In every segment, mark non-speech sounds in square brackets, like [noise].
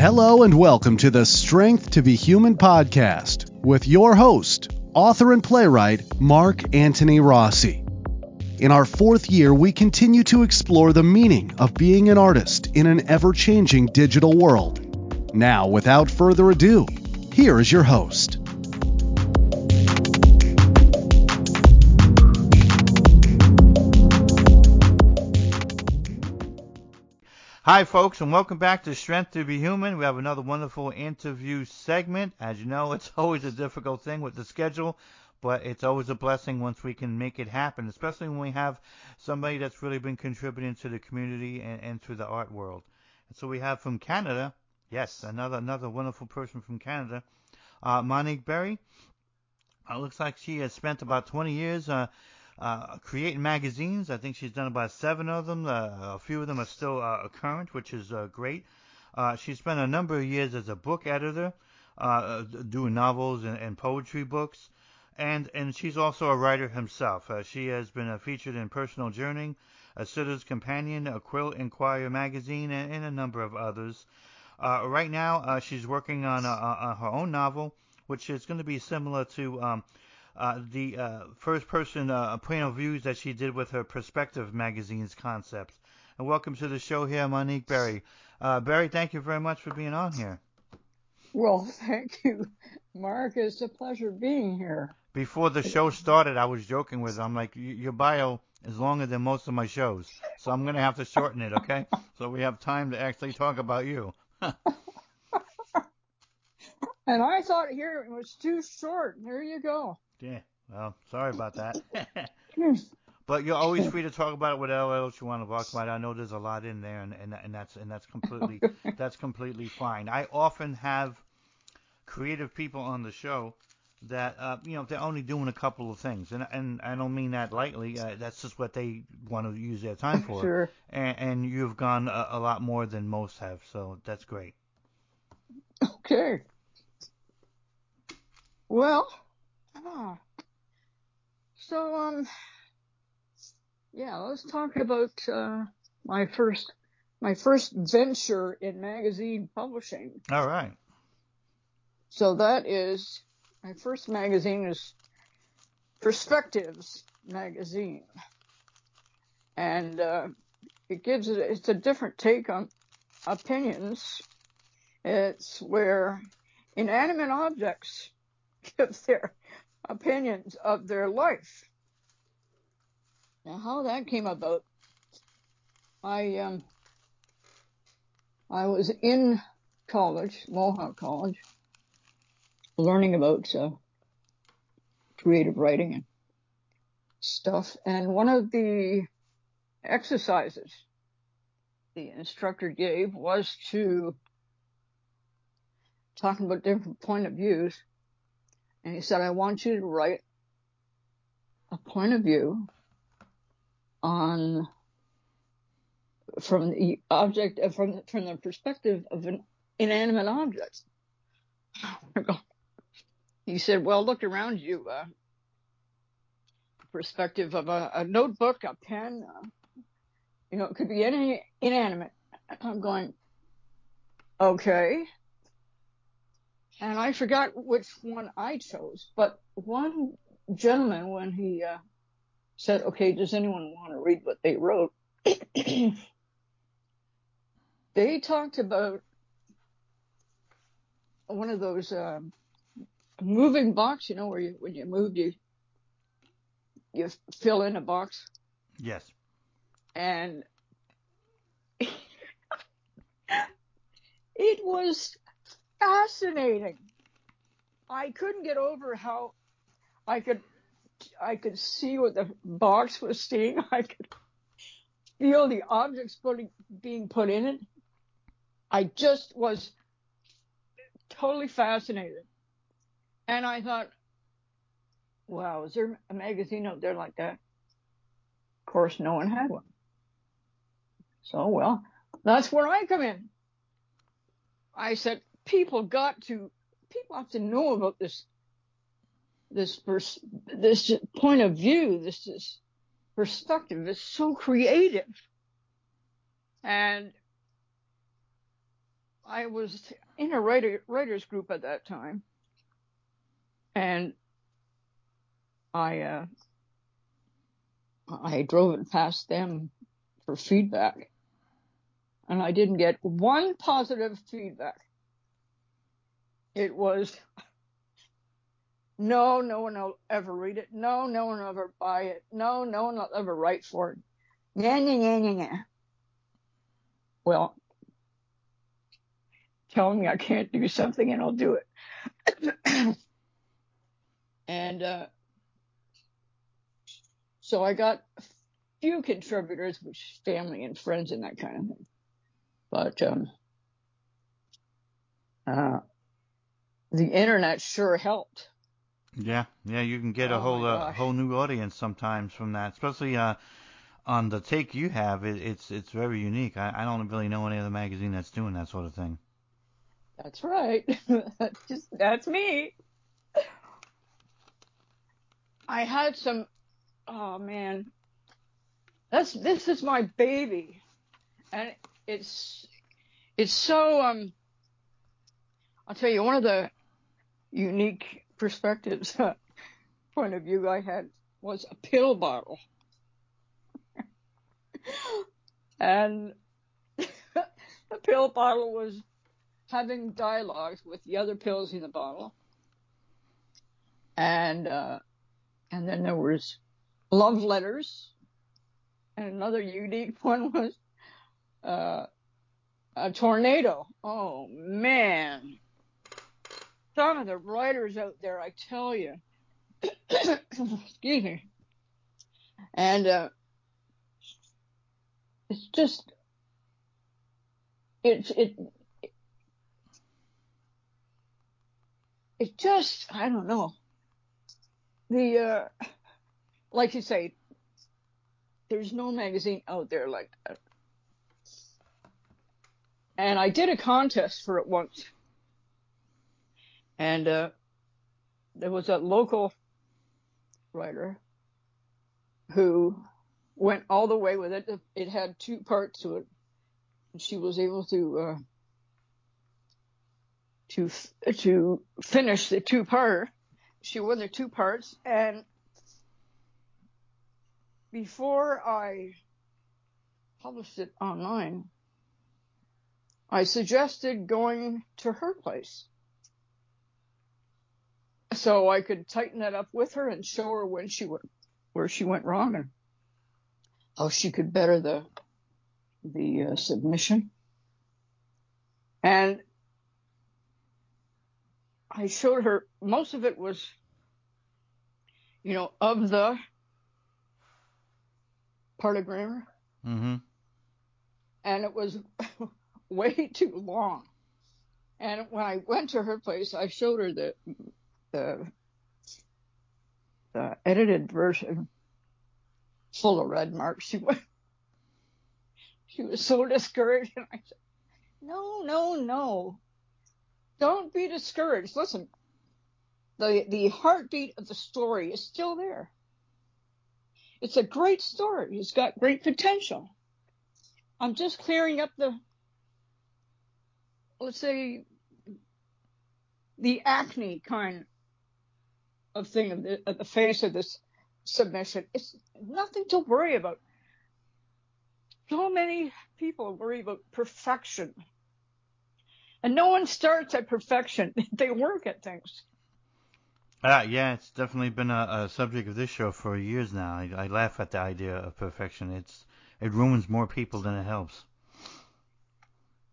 Hello and welcome to the Strength to Be Human podcast with your host, author and playwright Mark Antony Rossi. In our fourth year, we continue to explore the meaning of being an artist in an ever changing digital world. Now, without further ado, here is your host. Hi, folks, and welcome back to Strength to Be Human. We have another wonderful interview segment. As you know, [laughs] it's always a difficult thing with the schedule, but it's always a blessing once we can make it happen, especially when we have somebody that's really been contributing to the community and, and to the art world. And so we have from Canada, yes, another another wonderful person from Canada, uh, Monique Berry. Uh, looks like she has spent about 20 years uh, uh, creating magazines. I think she's done about seven of them. Uh, a few of them are still uh, current, which is uh, great. Uh, she spent a number of years as a book editor, uh, doing novels and, and poetry books, and and she's also a writer herself. Uh, she has been featured in Personal Journey, A Sitter's Companion, A Quilt Inquirer magazine, and, and a number of others. Right now, she's working on her own novel, which is going to be similar to um, uh, the uh, first person uh, point of views that she did with her Perspective magazine's concepts. And welcome to the show here, Monique Berry. Uh, Berry, thank you very much for being on here. Well, [laughs] thank you, Mark. It's a pleasure being here. Before the show started, I was joking with her. I'm like, your bio is longer than most of my shows, so I'm going to have to shorten it, okay? so we have time to actually talk about you. [laughs] and I thought here it was too short. There you go. Yeah. Well, sorry about that. [laughs] but you're always free to talk about it whatever else you want to talk about. I know there's a lot in there, and, and, and that's and that's completely [laughs] that's completely fine. I often have creative people on the show that uh, you know they're only doing a couple of things, and and I don't mean that lightly. Uh, that's just what they want to use their time for. Sure. And, and you've gone a, a lot more than most have, so that's great. Okay. Well, Ah. So, um, yeah, let's talk about uh, my first my first venture in magazine publishing. All right. So that is my first magazine is Perspectives magazine, and uh, it gives it it's a different take on opinions. It's where inanimate objects [laughs] give their opinions of their life. Now, how that came about, I um, I was in college, Mohawk College, learning about uh, creative writing and stuff, and one of the exercises the instructor gave was to talking about different point of views and he said, I want you to write a point of view on from the object uh, from from the perspective of an inanimate object. [laughs] he said, "Well, look around you. Uh, perspective of a, a, notebook, a pen. Uh, you know, it could be any inanimate." I'm going, okay and I forgot which one I chose, but one gentleman, when he uh, said, okay, does anyone want to read what they wrote? [clears throat] they talked about one of those uh, moving box, you know, where you, when you move, you, you fill in a box. Yes. And [laughs] it was fascinating. I couldn't get over how I could I could see what the box was seeing. [laughs] I could feel the objects putting, being put in it. I just was totally fascinated. And I thought, wow, is there a magazine out there like that? Of course, no one had one. So, well, that's where I come in. I said, people got to people have to know about this this pers- this point of view, this, this perspective is so creative. And I was in a writer, writers group at that time, and I uh, I drove it past them for feedback, and I didn't get one positive feedback. It was no, no one will ever read it. No, no one will ever buy it. No, no one will ever write for it. Yeah, yeah, yeah, yeah, yeah. Well, tell me I can't do something and I'll do it. [coughs] and uh, so I got a few contributors, which family and friends and that kind of thing. But um, uh, the internet sure helped. Yeah, yeah, you can get a Oh whole uh, whole new audience sometimes from that, especially uh, on the take you have. It, it's it's very unique. I, I don't really know any other magazine that's doing that sort of thing. That's right. that's [laughs] just that's me. I had some. Oh man, that's this is my baby, and it's it's so um. I'll tell you one of the unique perspectives point of view I had was a pill bottle, [laughs] and [laughs] the pill bottle was having dialogues with the other pills in the bottle, and uh, and then there was love letters, and another unique [laughs] one was uh, a tornado. Oh man, some of the writers out there, I tell you. [coughs] Excuse me. And uh, it's just it's it it just I don't know. The uh like you say, there's no magazine out there like that. And I did a contest for it once. And uh there was a local writer who went all the way with it. It had two parts to it. She was able to uh to to finish the two part. She won the two parts, and before I published it online, I suggested going to her place so I could tighten it up with her and show her when she went where she went wrong and how she could better the the uh, submission. And I showed her most of it was, you know, of the part of grammar, Mm-hmm. and it was [laughs] way too long. And when I went to her place, I showed her the the, the edited version, full of red marks. She was she was so discouraged, and I said, "No, no, no, don't be discouraged. Listen, the the heartbeat of the story is still there. It's a great story. It's got great potential. I'm just clearing up the, let's say, the acne kind of thing of the, of the face of this submission. It's nothing to worry about. So many people worry about perfection. And no one starts at perfection. [laughs] They work at things. Uh, yeah, it's definitely been a, a subject of this show for years now. I, I laugh at the idea of perfection. It's it ruins more people than it helps.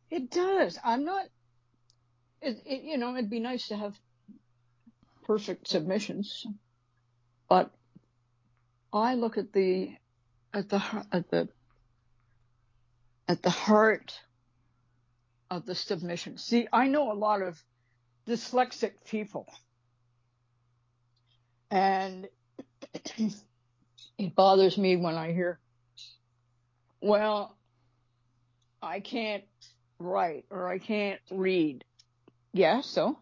It does. I'm not. It, it, you know, it'd be nice to have perfect submissions, but I look at the at the at the at the heart of the submission. See, I know a lot of dyslexic people, and it bothers me when I hear, "Well, I can't write or I can't read." Yeah, so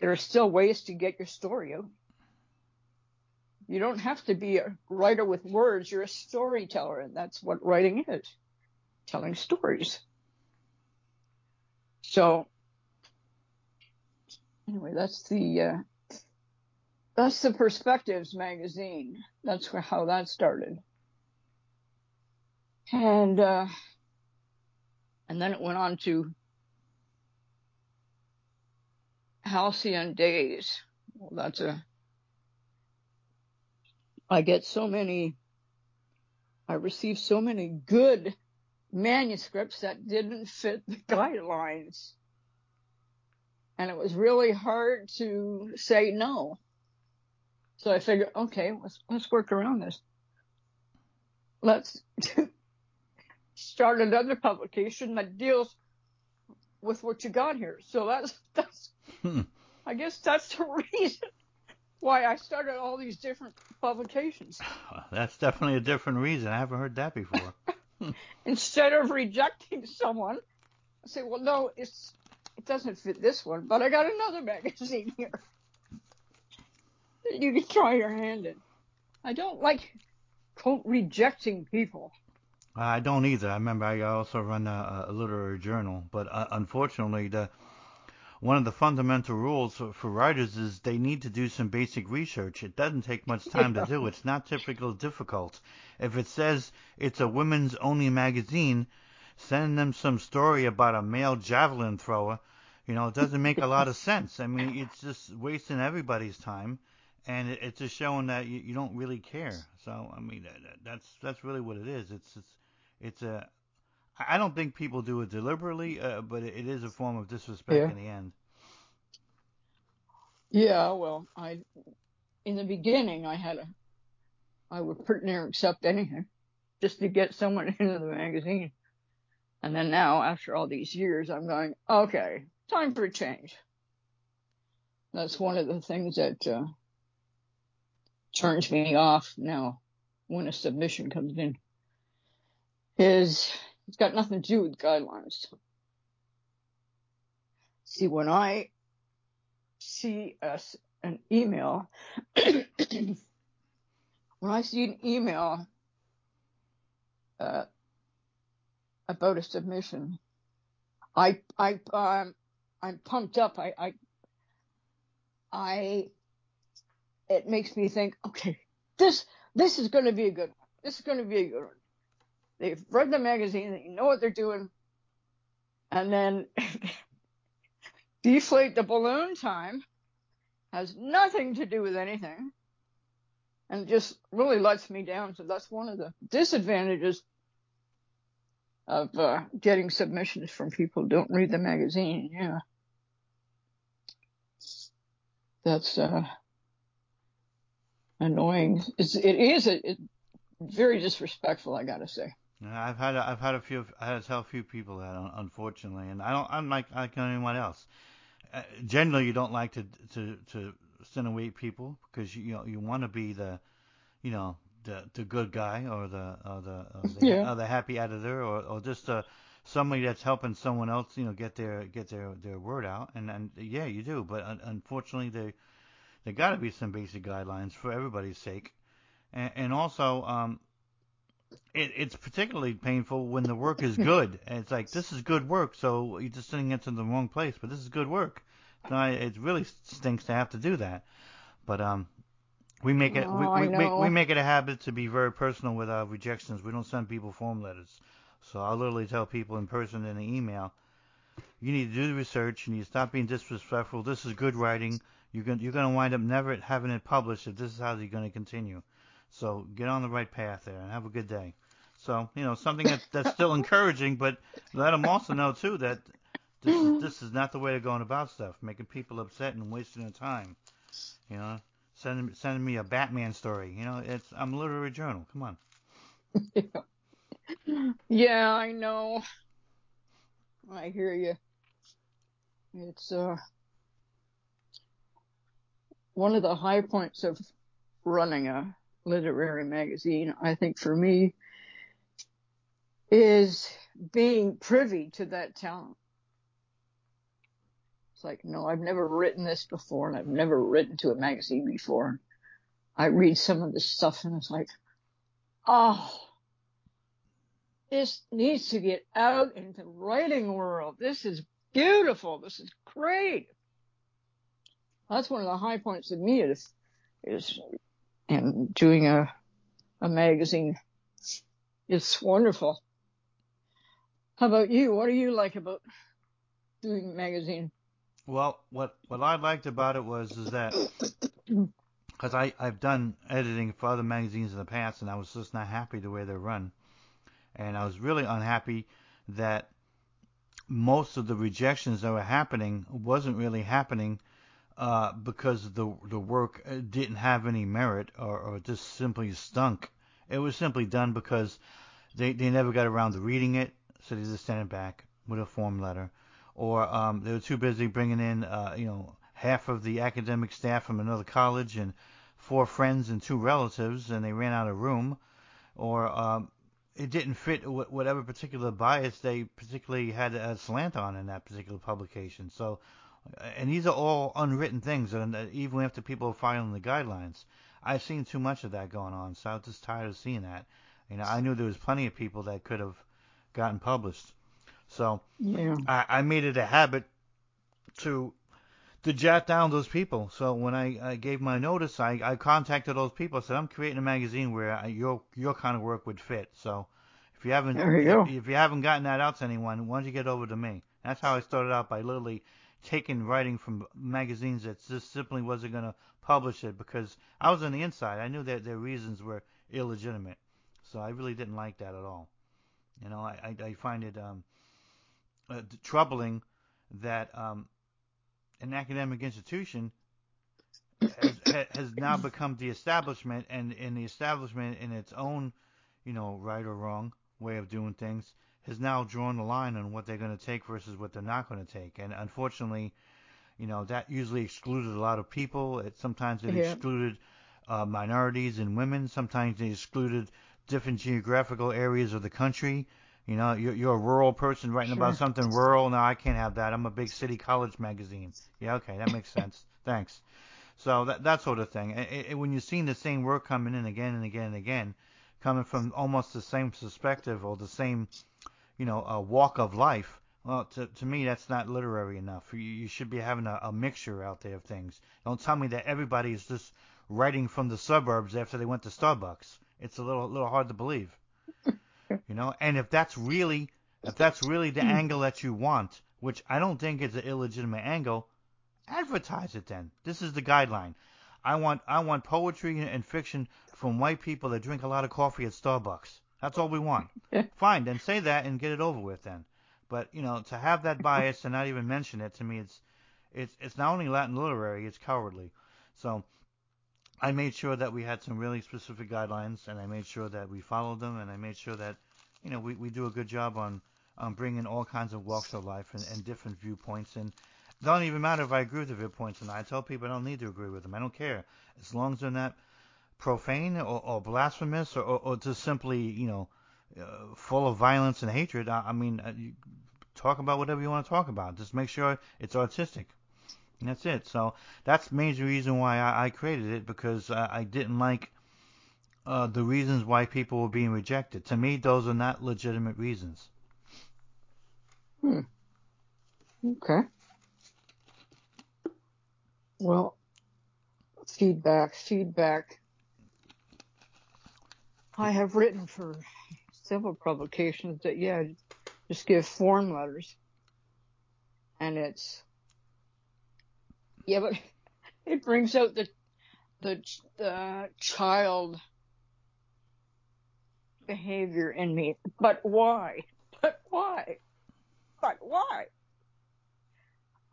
there are still ways to get your story out. You don't have to be a writer with words. You're a storyteller, and that's what writing is telling stories. So anyway, that's the uh, that's the Perspectives magazine. That's how that started. And uh, and then it went on to Halcyon Days. Well, that's a I get so many I receive so many good manuscripts that didn't fit the [laughs] guidelines. And it was really hard to say no. So I figured, okay, let's, let's work around this. Let's [laughs] start another publication that deals with what you got here. So that's, [laughs] that's, hmm. [laughs] I guess that's the [laughs] reason why I started all these different publications. [laughs] That's definitely a different reason. I haven't heard that before. Instead of rejecting someone, I say, well, no, it's it doesn't fit this one, but I got another magazine here that you can try your hand in. I don't like quote rejecting people. I don't either. I remember I also run a, a literary journal, but uh, unfortunately, the one of the fundamental rules for, writers is they need to do some basic research. It doesn't take much time to do. It's not typically difficult. If it says it's a women's only magazine, send them some story about a male javelin thrower. You know, it doesn't make a lot of sense. I mean, it's just wasting everybody's time, and it, it's just showing that you, you don't really care. So, I mean, that, that's that's really what it is. It's it's it's a I don't think people do it deliberately, uh, but it is a form of disrespect yeah. in the end. Yeah, well, I in the beginning I had a I would pretty near accept anything just to get someone [laughs] into the magazine. And then now, after all these years, I'm going, okay, time for a change. That's one of the things that uh, turns me off now when a submission comes in. Is it's got nothing to do with guidelines. See, when I see a, an email, [coughs] when I see an email uh, about a submission, I I um, I'm pumped up. I I I it makes me think, okay, this this is going to be a good one. This is going to be a good one. They've read the magazine, they know what they're doing, and then [laughs] deflate the balloon time has nothing to do with anything and just really lets me down. So that's one of the disadvantages of uh, getting submissions from people who don't read the magazine. Yeah. That's uh, annoying. It's, it is a, it, very disrespectful, I gotta say. I've had a, I've had a few I had to tell a few people that unfortunately, and I don't I'm like like anyone else. Uh, generally, you don't like to to to send away people because you you know you want to be the you know the the good guy or the or the or the, yeah. or the happy editor or or just uh, somebody that's helping someone else you know get their get their their word out and and yeah you do but un- unfortunately there there got to be some basic guidelines for everybody's sake and, and also um it, it's particularly painful when the work is good. [laughs] and it's like this is good work, so you're just sending it to the wrong place. But this is good work. So I, it really stinks to have to do that. But um, we make it oh, we, we, we, we make it a habit to be very personal with our rejections. We don't send people form letters. So I'll literally tell people in person in an email, you need to do the research. You need to stop being disrespectful. This is good writing. You're gonna you're going to wind up never having it published if this is how you're going to continue. So get on the right path there and have a good day. So you know something that, that's still encouraging, but let them also know too that this is, this is not the way of going about stuff, making people upset and wasting their time. You know, sending sending me a Batman story. You know, it's I'm a literary journal. Come on. Yeah. [laughs] yeah, I know. I hear you. It's uh one of the high points of running a literary magazine, I think for me, is being privy to that talent. It's like, no, I've never written this before and I've never written to a magazine before. I read some of this stuff and it's like, oh, this needs to get out into the writing world. This is beautiful. This is great. That's one of the high points of me is, is, and doing a, a magazine. It's wonderful. How about you? What do you like about doing a magazine? Well, what what I liked about it was is that [coughs] because I I've done editing for other magazines in the past, and I was just not happy the way they're run, and I was really unhappy that most of the rejections that were happening wasn't really happening uh, because the the work uh, didn't have any merit or, or just simply stunk. It was simply done because they they never got around to reading it, so they just sent it back with a form letter, or um, they were too busy bringing in uh, you know half of the academic staff from another college and four friends and two relatives, and they ran out of room, or um, it didn't fit whatever particular bias they particularly had a slant on in that particular publication. So, and these are all unwritten things, and uh, even after people are filing the guidelines, I've seen too much of that going on. So I was just tired of seeing that. You know, I knew there was plenty of people that could have gotten published. So yeah. I, I made it a habit to to jot down those people. So when I, I gave my notice, I, I contacted those people. I said, I'm creating a magazine where I, your your kind of work would fit. So if you haven't you go. if you haven't gotten that out to anyone, why don't you get over to me? That's how I started out by literally taking writing from magazines that just simply wasn't going to publish it because I was on the inside. I knew that their reasons were illegitimate. So I really didn't like that at all. You know, I, I, I find it um, uh, troubling that um, an academic institution has, has now become the establishment, and in the establishment, in its own, you know, right or wrong way of doing things, has now drawn the line on what they're going to take versus what they're not going to take. And unfortunately, you know, that usually excluded a lot of people. It sometimes it Yeah. excluded uh, minorities and women. Sometimes it excluded different geographical areas of the country. You know, you're, you're a rural person writing about something rural. No, I can't have that. I'm a big city college magazine. Yeah, okay, that makes sense. [laughs] Thanks. So that that sort of thing. It, it, when you're seeing the same work coming in again and again and again, coming from almost the same perspective or the same, you know, a walk of life. Well, to, to me, that's not literary enough. You, you should be having a, a mixture out there of things. Don't tell me that everybody is just writing from the suburbs after they went to Starbucks. It's a little little hard to believe. [laughs] You know, and if that's really if that's really the hmm. angle that you want, which I don't think is an illegitimate angle, advertise it then. This is the guideline. I want I want poetry and fiction from white people that drink a lot of coffee at Starbucks. That's all we want. [laughs] Fine, then say that and get it over with then. But you know, to have that bias and not even mention it to me, it's it's it's not only Latin literary, it's cowardly. So I made sure that we had some really specific guidelines, and I made sure that we followed them, and I made sure that you know we, we do a good job on on bringing all kinds of walks of life and, and different viewpoints. And it don't even matter if I agree with the viewpoints and. I tell people I don't need to agree with them. I don't care as long as they're not profane or, or blasphemous or, or, just simply you know uh, full of violence and hatred. I, I mean, uh, talk about whatever you want to talk about. Just make sure it's artistic. And that's it. So that's the major reason why I, I created it because uh, I didn't like uh, the reasons why people were being rejected. To me, those are not legitimate reasons. Hmm. Okay. Well, feedback, feedback. I have written for several publications that, yeah, just give form letters. And it's, yeah, but [laughs] it brings out the, the, the child behavior in me. But why? [laughs] But why? But why?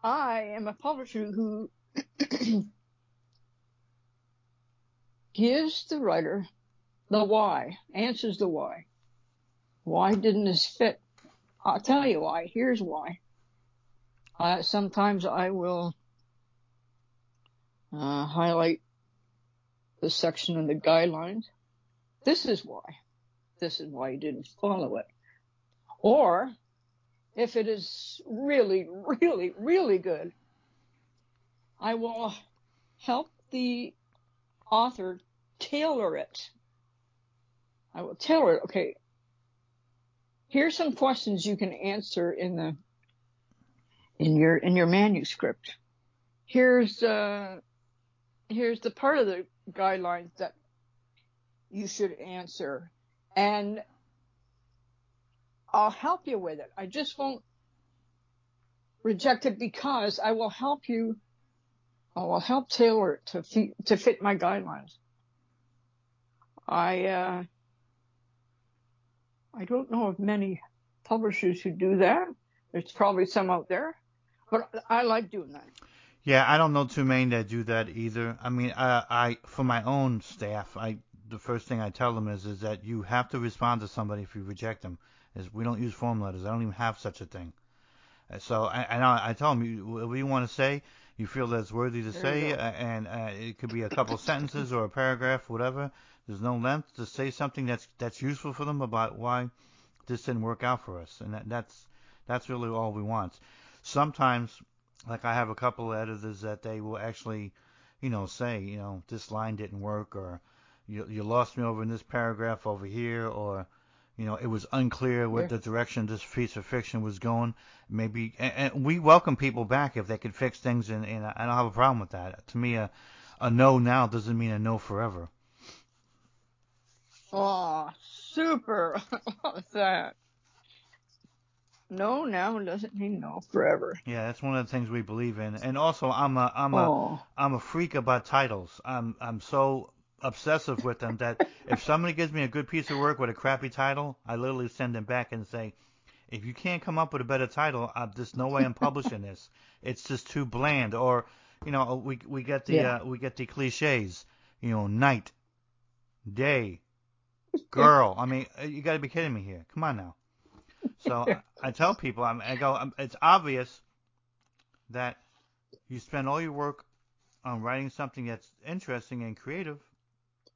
I am a publisher who [clears throat] gives the writer the why, answers the why. Why didn't this fit? I'll tell you why. Here's why. Uh, sometimes I will uh, highlight the section in the guidelines. This is why. This is why you didn't follow it. Or if it is really, really, really good, I will help the author tailor it. I will tailor it. Okay. Here's some questions you can answer in the in your in your manuscript. Here's uh, here's the part of the guidelines that you should answer, and I'll help you with it. I just won't reject it because I will help you. I will help tailor it to fit, to fit my guidelines. I uh, I don't know of many publishers who do that. There's probably some out there, but I like doing that. Yeah, I don't know too many that do that either. I mean, I, I for my own staff, I the first thing I tell them is is that you have to respond to somebody if you reject them. Is we don't use form letters. I don't even have such a thing. So I, and I, I tell them, you, whatever you want to say, you feel that's worthy to There say, and uh, it could be a couple sentences or a paragraph, whatever. There's no length to say something that's that's useful for them about why this didn't work out for us, and that, that's that's really all we want. Sometimes, like I have a couple of editors that they will actually, you know, say, you know, this line didn't work, or you you lost me over in this paragraph over here, or you know, it was unclear what the direction this piece of fiction was going. Maybe, and, and we welcome people back if they could fix things, and, and I don't have a problem with that. To me, a a no now doesn't mean a no forever. Oh, super! [laughs] I love that. No now doesn't mean no forever. Yeah, that's one of the things we believe in. And also, I'm a I'm a Oh, I'm a freak about titles. I'm I'm so obsessive with them that if somebody gives me a good piece of work with a crappy title, I literally send them back and say, if you can't come up with a better title, uh, there's no way I'm publishing this. It's just too bland. Or, you know, we we get the Yeah. uh, we get the cliches. You know, night, day, girl. I mean, uh, you got to be kidding me here. Come on now. So [laughs] I, I tell people, I'm, I go, I'm, it's obvious that you spend all your work on writing something that's interesting and creative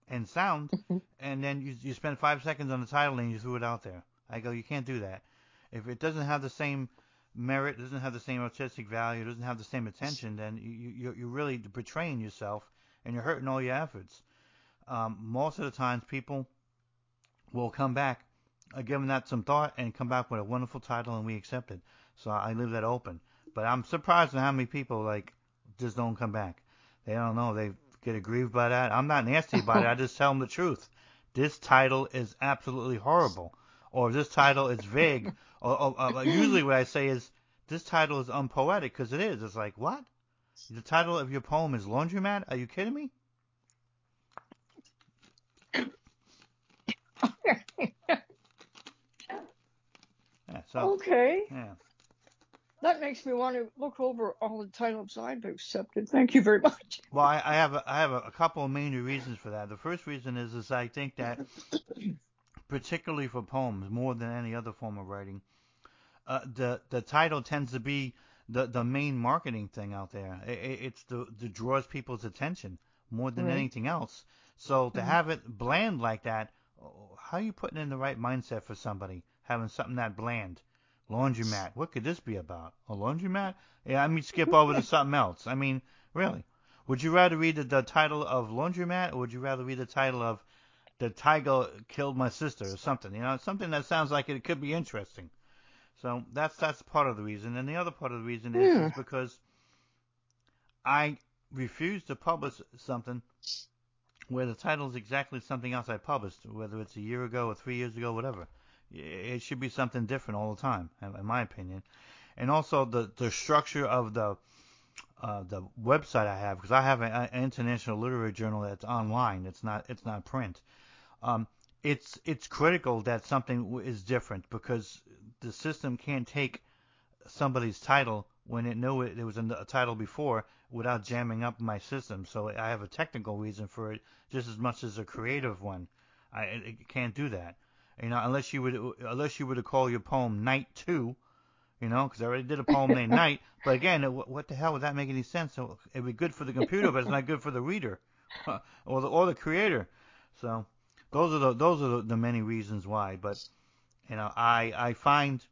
and sound, [laughs] and then you, you spend five seconds on the title and you threw it out there. I go, you can't do that. If it doesn't have the same merit, doesn't have the same artistic value, doesn't have the same attention, then you, you, you're- you're really betraying yourself and you're hurting all your efforts. Um, most of the times, people will come back, uh, giving that some thought, and come back with a wonderful title, and we accept it. So I leave that open. But I'm surprised at how many people like just don't come back. They don't know. They get aggrieved by that. I'm not nasty about it. I just tell them the truth. This title is absolutely horrible, or this title is vague. or, or, or usually what I say is this title is unpoetic because it is. It's like what? The title of your poem is Laundromat? Are you kidding me? Yeah. So okay. yeah. That makes me want to look over all the titles I've accepted. Thank you very much. Well, I, I have a, I have a, a couple of main reasons for that. The first reason is is I think that particularly for poems, more than any other form of writing, uh, the the title tends to be the the main marketing thing out there. It, it- it's the the draws people's attention more than Right. anything else. So to Mhm. have it bland like that, how are you putting in the right mindset for somebody having something that bland? Laundromat. What could this be about? A laundromat? Yeah, I mean skip over to [laughs] something else. I mean, really. Would you rather read the, the title of Laundromat or would you rather read the title of The Tiger Killed My Sister or something? You know, something that sounds like it could be interesting. So that's that's part of the reason. And the other part of the reason is, Yeah. is because I refuse to publish something where the title is exactly something else I published, whether it's a year ago or three years ago, whatever. It should be something different all the time, in my opinion. And also the the structure of the uh, the website I have, because I have an, an international literary journal that's online. It's not it's not print. Um, it's it's critical that something is different because the system can't take somebody's title when it knew it, there was a, a title before without jamming up my system. So I have a technical reason for it just as much as a creative one. I it can't do that. You know, unless you would unless you were to call your poem Night Two, you know, because I already did a poem named [laughs] Night. But again, it, what the hell would that make any sense? So it'd be good for the computer, but it's not good for the reader [laughs] or the or the creator. So those are the those are the, the many reasons why. But you know, I I find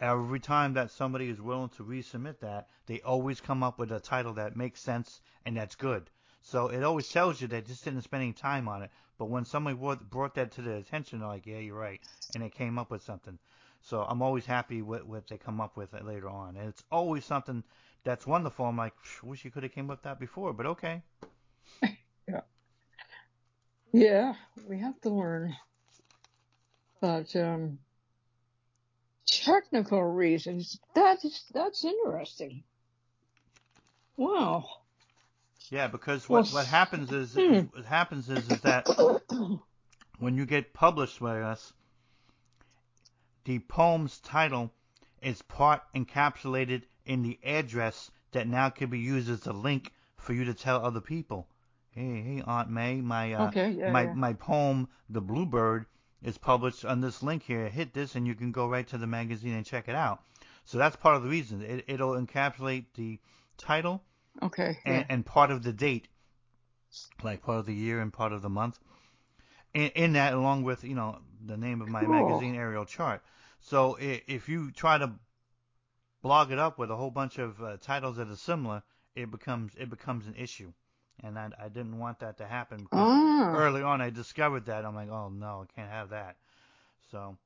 every time that somebody is willing to resubmit that, they always come up with a title that makes sense and that's good. So it always tells you they just didn't spend any time on it. But when somebody brought, that to their attention, they're like, yeah, you're right, and they came up with something. So I'm always happy with what they come up with later on, and it's always something that's wonderful. I'm like, wish you could have came up with that before, but okay. [laughs] yeah. Yeah, we have to learn. But um, technical reasons, that is that's interesting. Wow. Yeah, because what Well, what happens is hmm. what happens is is that [coughs] when you get published by us, the poem's title is part encapsulated in the address that now can be used as a link for you to tell other people. Hey, hey, Aunt May, my uh, Okay, yeah, my yeah. my poem, The Bluebird, is published on this link here. Hit this, and you can go right to the magazine and check it out. So that's part of the reason. It, it'll encapsulate the title Okay. and, Yeah. and part of the date, like part of the year and part of the month. In, in that, along with you know the name of my Cool. magazine Ariel Chart. So if you try to blog it up with a whole bunch of uh, titles that are similar, it becomes it becomes an issue, and I, I didn't want that to happen because Ah. early on I discovered that I'm like, oh no, I can't have that. So,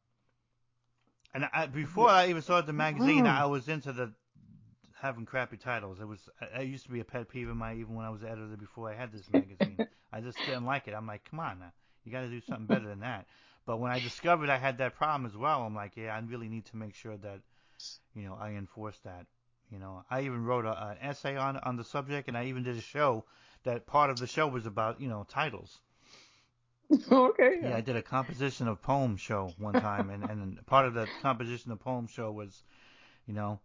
and I, before I even started the magazine, Mm. I was into the having crappy titles. It was it used to be a pet peeve of mine even when I was editor before I had this magazine. [laughs] I just didn't like it. I'm like, come on now, you got to do something better than that. But when I discovered I had that problem as well, I'm like, yeah, I really need to make sure that you know I enforce that. You know, I even wrote a, an essay on on the subject, and I even did a show that part of the show was about you know titles. [laughs] okay. Yeah, I did a composition of poem show one time, and and [laughs] part of the composition of poem show was, you know,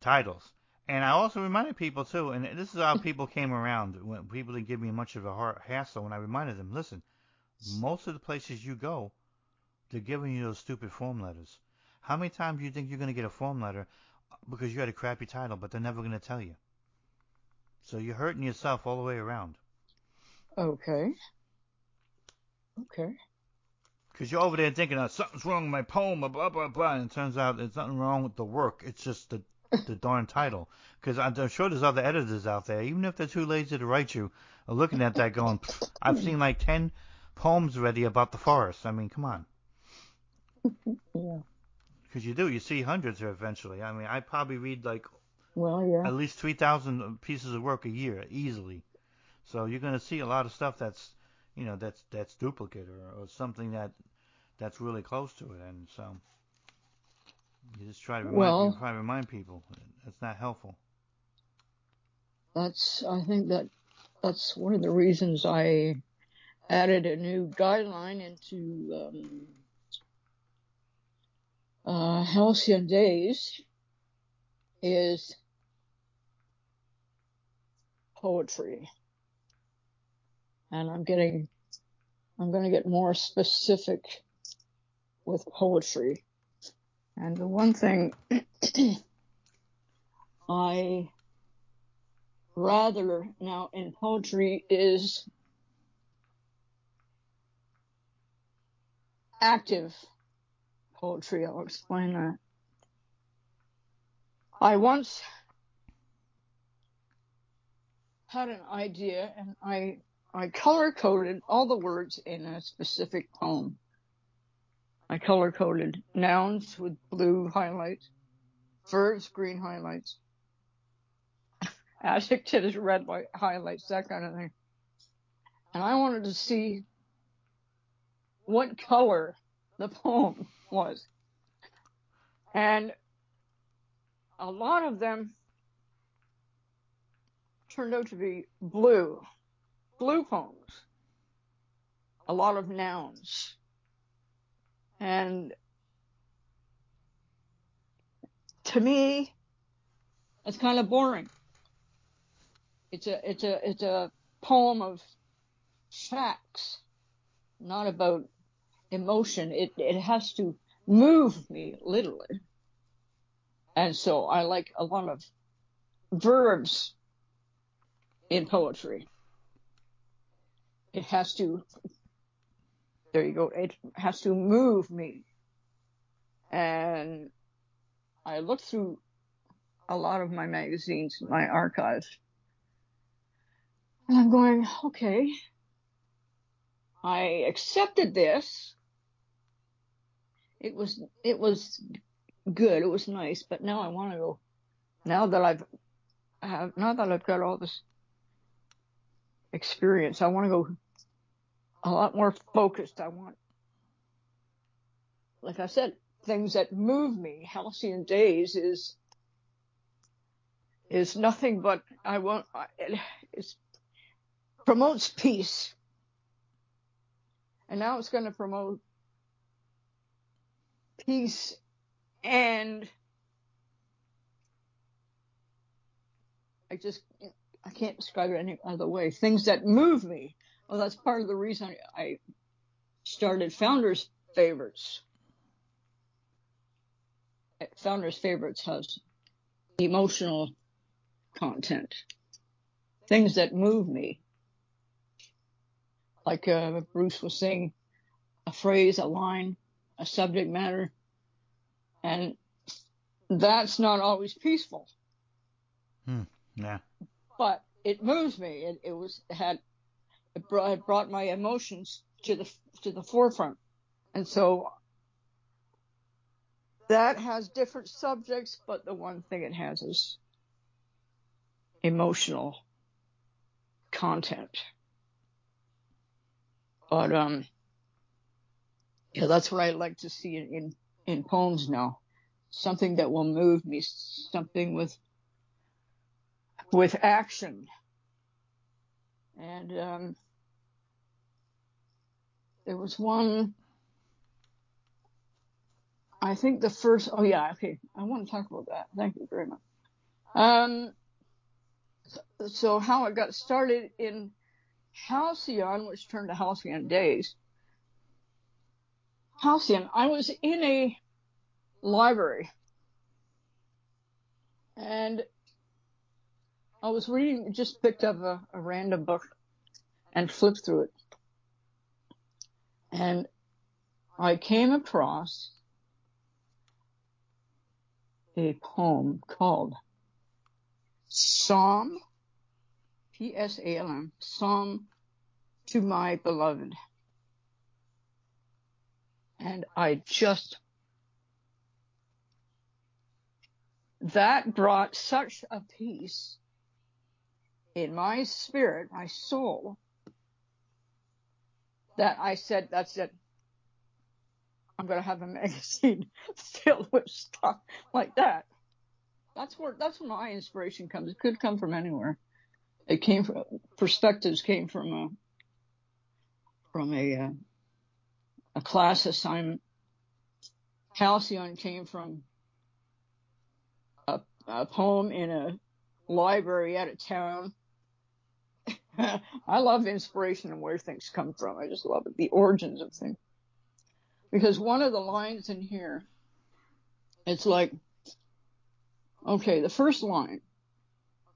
titles. And I also reminded people too, and this is how people came around when people didn't give me much of a har hassle. When I reminded them, listen, most of the places you go, they're giving you those stupid form letters. How many times do you think you're going to get a form letter uh, because you had a crappy title, but they're never going to tell you? So you're hurting yourself all the way around. Okay. Okay. Because you're over there thinking, oh, something's wrong with my poem, blah, blah, blah, blah. And it turns out there's nothing wrong with the work. It's just the, the [laughs] darn title. Because I'm sure there's other editors out there, even if they're too lazy to write you, are looking at that going, I've seen like 10 poems already about the forest. I mean, come on. [laughs] Yeah. Because you do. You see hundreds here eventually. I mean, I probably read like Well, yeah. at least 3,000 pieces of work a year, easily. So you're going to see a lot of stuff that's, you know, that's that's duplicate or, or something that that's really close to it. And so you just try to remind, Well- you try to remind people. It's not helpful. That's. I think that that's one of the reasons I added a new guideline into um, uh, Halcyon Days is poetry, and I'm getting. I'm going to get more specific with poetry. And the one thing [clears throat] I rather now in poetry is active poetry. I'll explain that. I once had an idea and I I color coded all the words in a specific poem. I color coded nouns with blue highlights, verbs green highlights, [laughs] adjectives red highlights, that kind of thing. And I wanted to see what color the poem [laughs] was. And a lot of them turned out to be blue, blue poems. A lot of nouns. And to me, it's kind of boring. It's a, it's a, it's a poem of facts, not about emotion. It, it has to move me literally. And so I like a lot of verbs in poetry. It has to, there you go, it has to move me. And I looked through a lot of my magazines, my archives, And I'm going, okay, I accepted this. It was, it was good. It was nice, but now I want to go, now that I've, have, now that I've got all this experience, I want to go a lot more focused. I want, like I said, things that move me. Halcyon Days is, is nothing but I want, it, promotes peace. And now it's going to promote peace and I just, I can't describe it any other way. Things that move me. Well, that's part of the reason I started Founders Favorites. Founders Favorites has emotional content, things that move me like uh, Bruce was saying, a phrase, a line, a subject matter, and that's not always peaceful. Hmm. Yeah. But it moves me. It, it was had it brought, it brought my emotions to the to the forefront, and so that has different subjects, but the one thing it has is emotional content. But um, yeah, that's what I like to see in, in in poems now. Something that will move me, something with with action. And um, there was one. I think the first. Oh yeah, okay. I want to talk about that. Thank you very much. Um, so, so how it got started in Halcyon, which turned to Halcyon Days. Halcyon, I was in a library and I was reading, just picked up a, a random book and flipped through it. And I came across a poem called Psalm P-S-A-L-M, Psalm to my beloved. And I just, that brought such a peace in my spirit, my soul, that I said, that's it. I'm going to have a [laughs] magazine filled with stuff like that. That's where, that's where my inspiration comes. It could come from anywhere it came from perspectives came from a from a uh, a class assignment. Halcyon came from a, a poem in a library out of town. [laughs] I love inspiration and where things come from. I just love it, the origins of things. Because one of the lines in here, it's like, okay, the first line,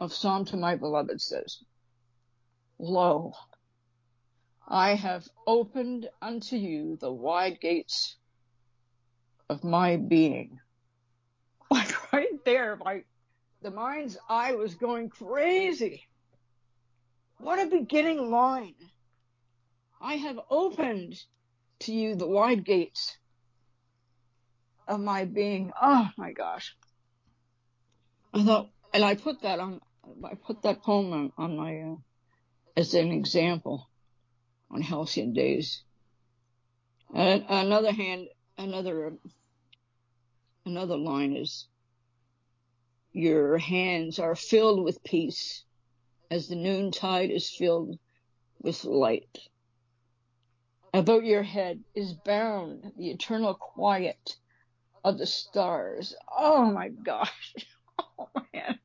of Psalm to my beloved says, Lo, I have opened unto you the wide gates of my being. [laughs] Like right there, like the mind's eye was going crazy. What a beginning line. I have opened to you the wide gates of my being. Oh my gosh. I thought, and I put that on I put that poem on, on my uh, as an example on halcyon days. And another hand, another another line is your hands are filled with peace as the noontide is filled with light. About your head is bound the eternal quiet of the stars. Oh my gosh. [laughs] Oh man.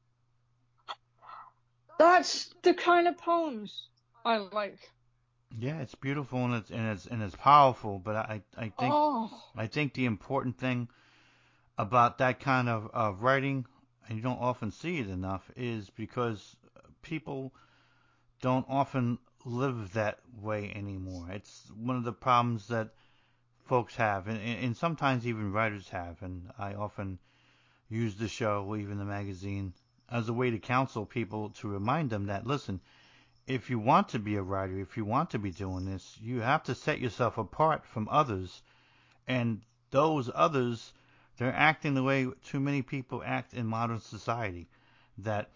That's the kind of poems I like. Yeah, it's beautiful and it's and it's and it's powerful. But I I think oh. I think the important thing about that kind of, of writing, and you don't often see it enough, is because people don't often live that way anymore. It's one of the problems that folks have, and, and sometimes even writers have. And I often use the show, even the magazine, as a way to counsel people to remind them that listen, if you want to be a writer, if you want to be doing this, you have to set yourself apart from others. And those others, they're acting the way too many people act in modern society, that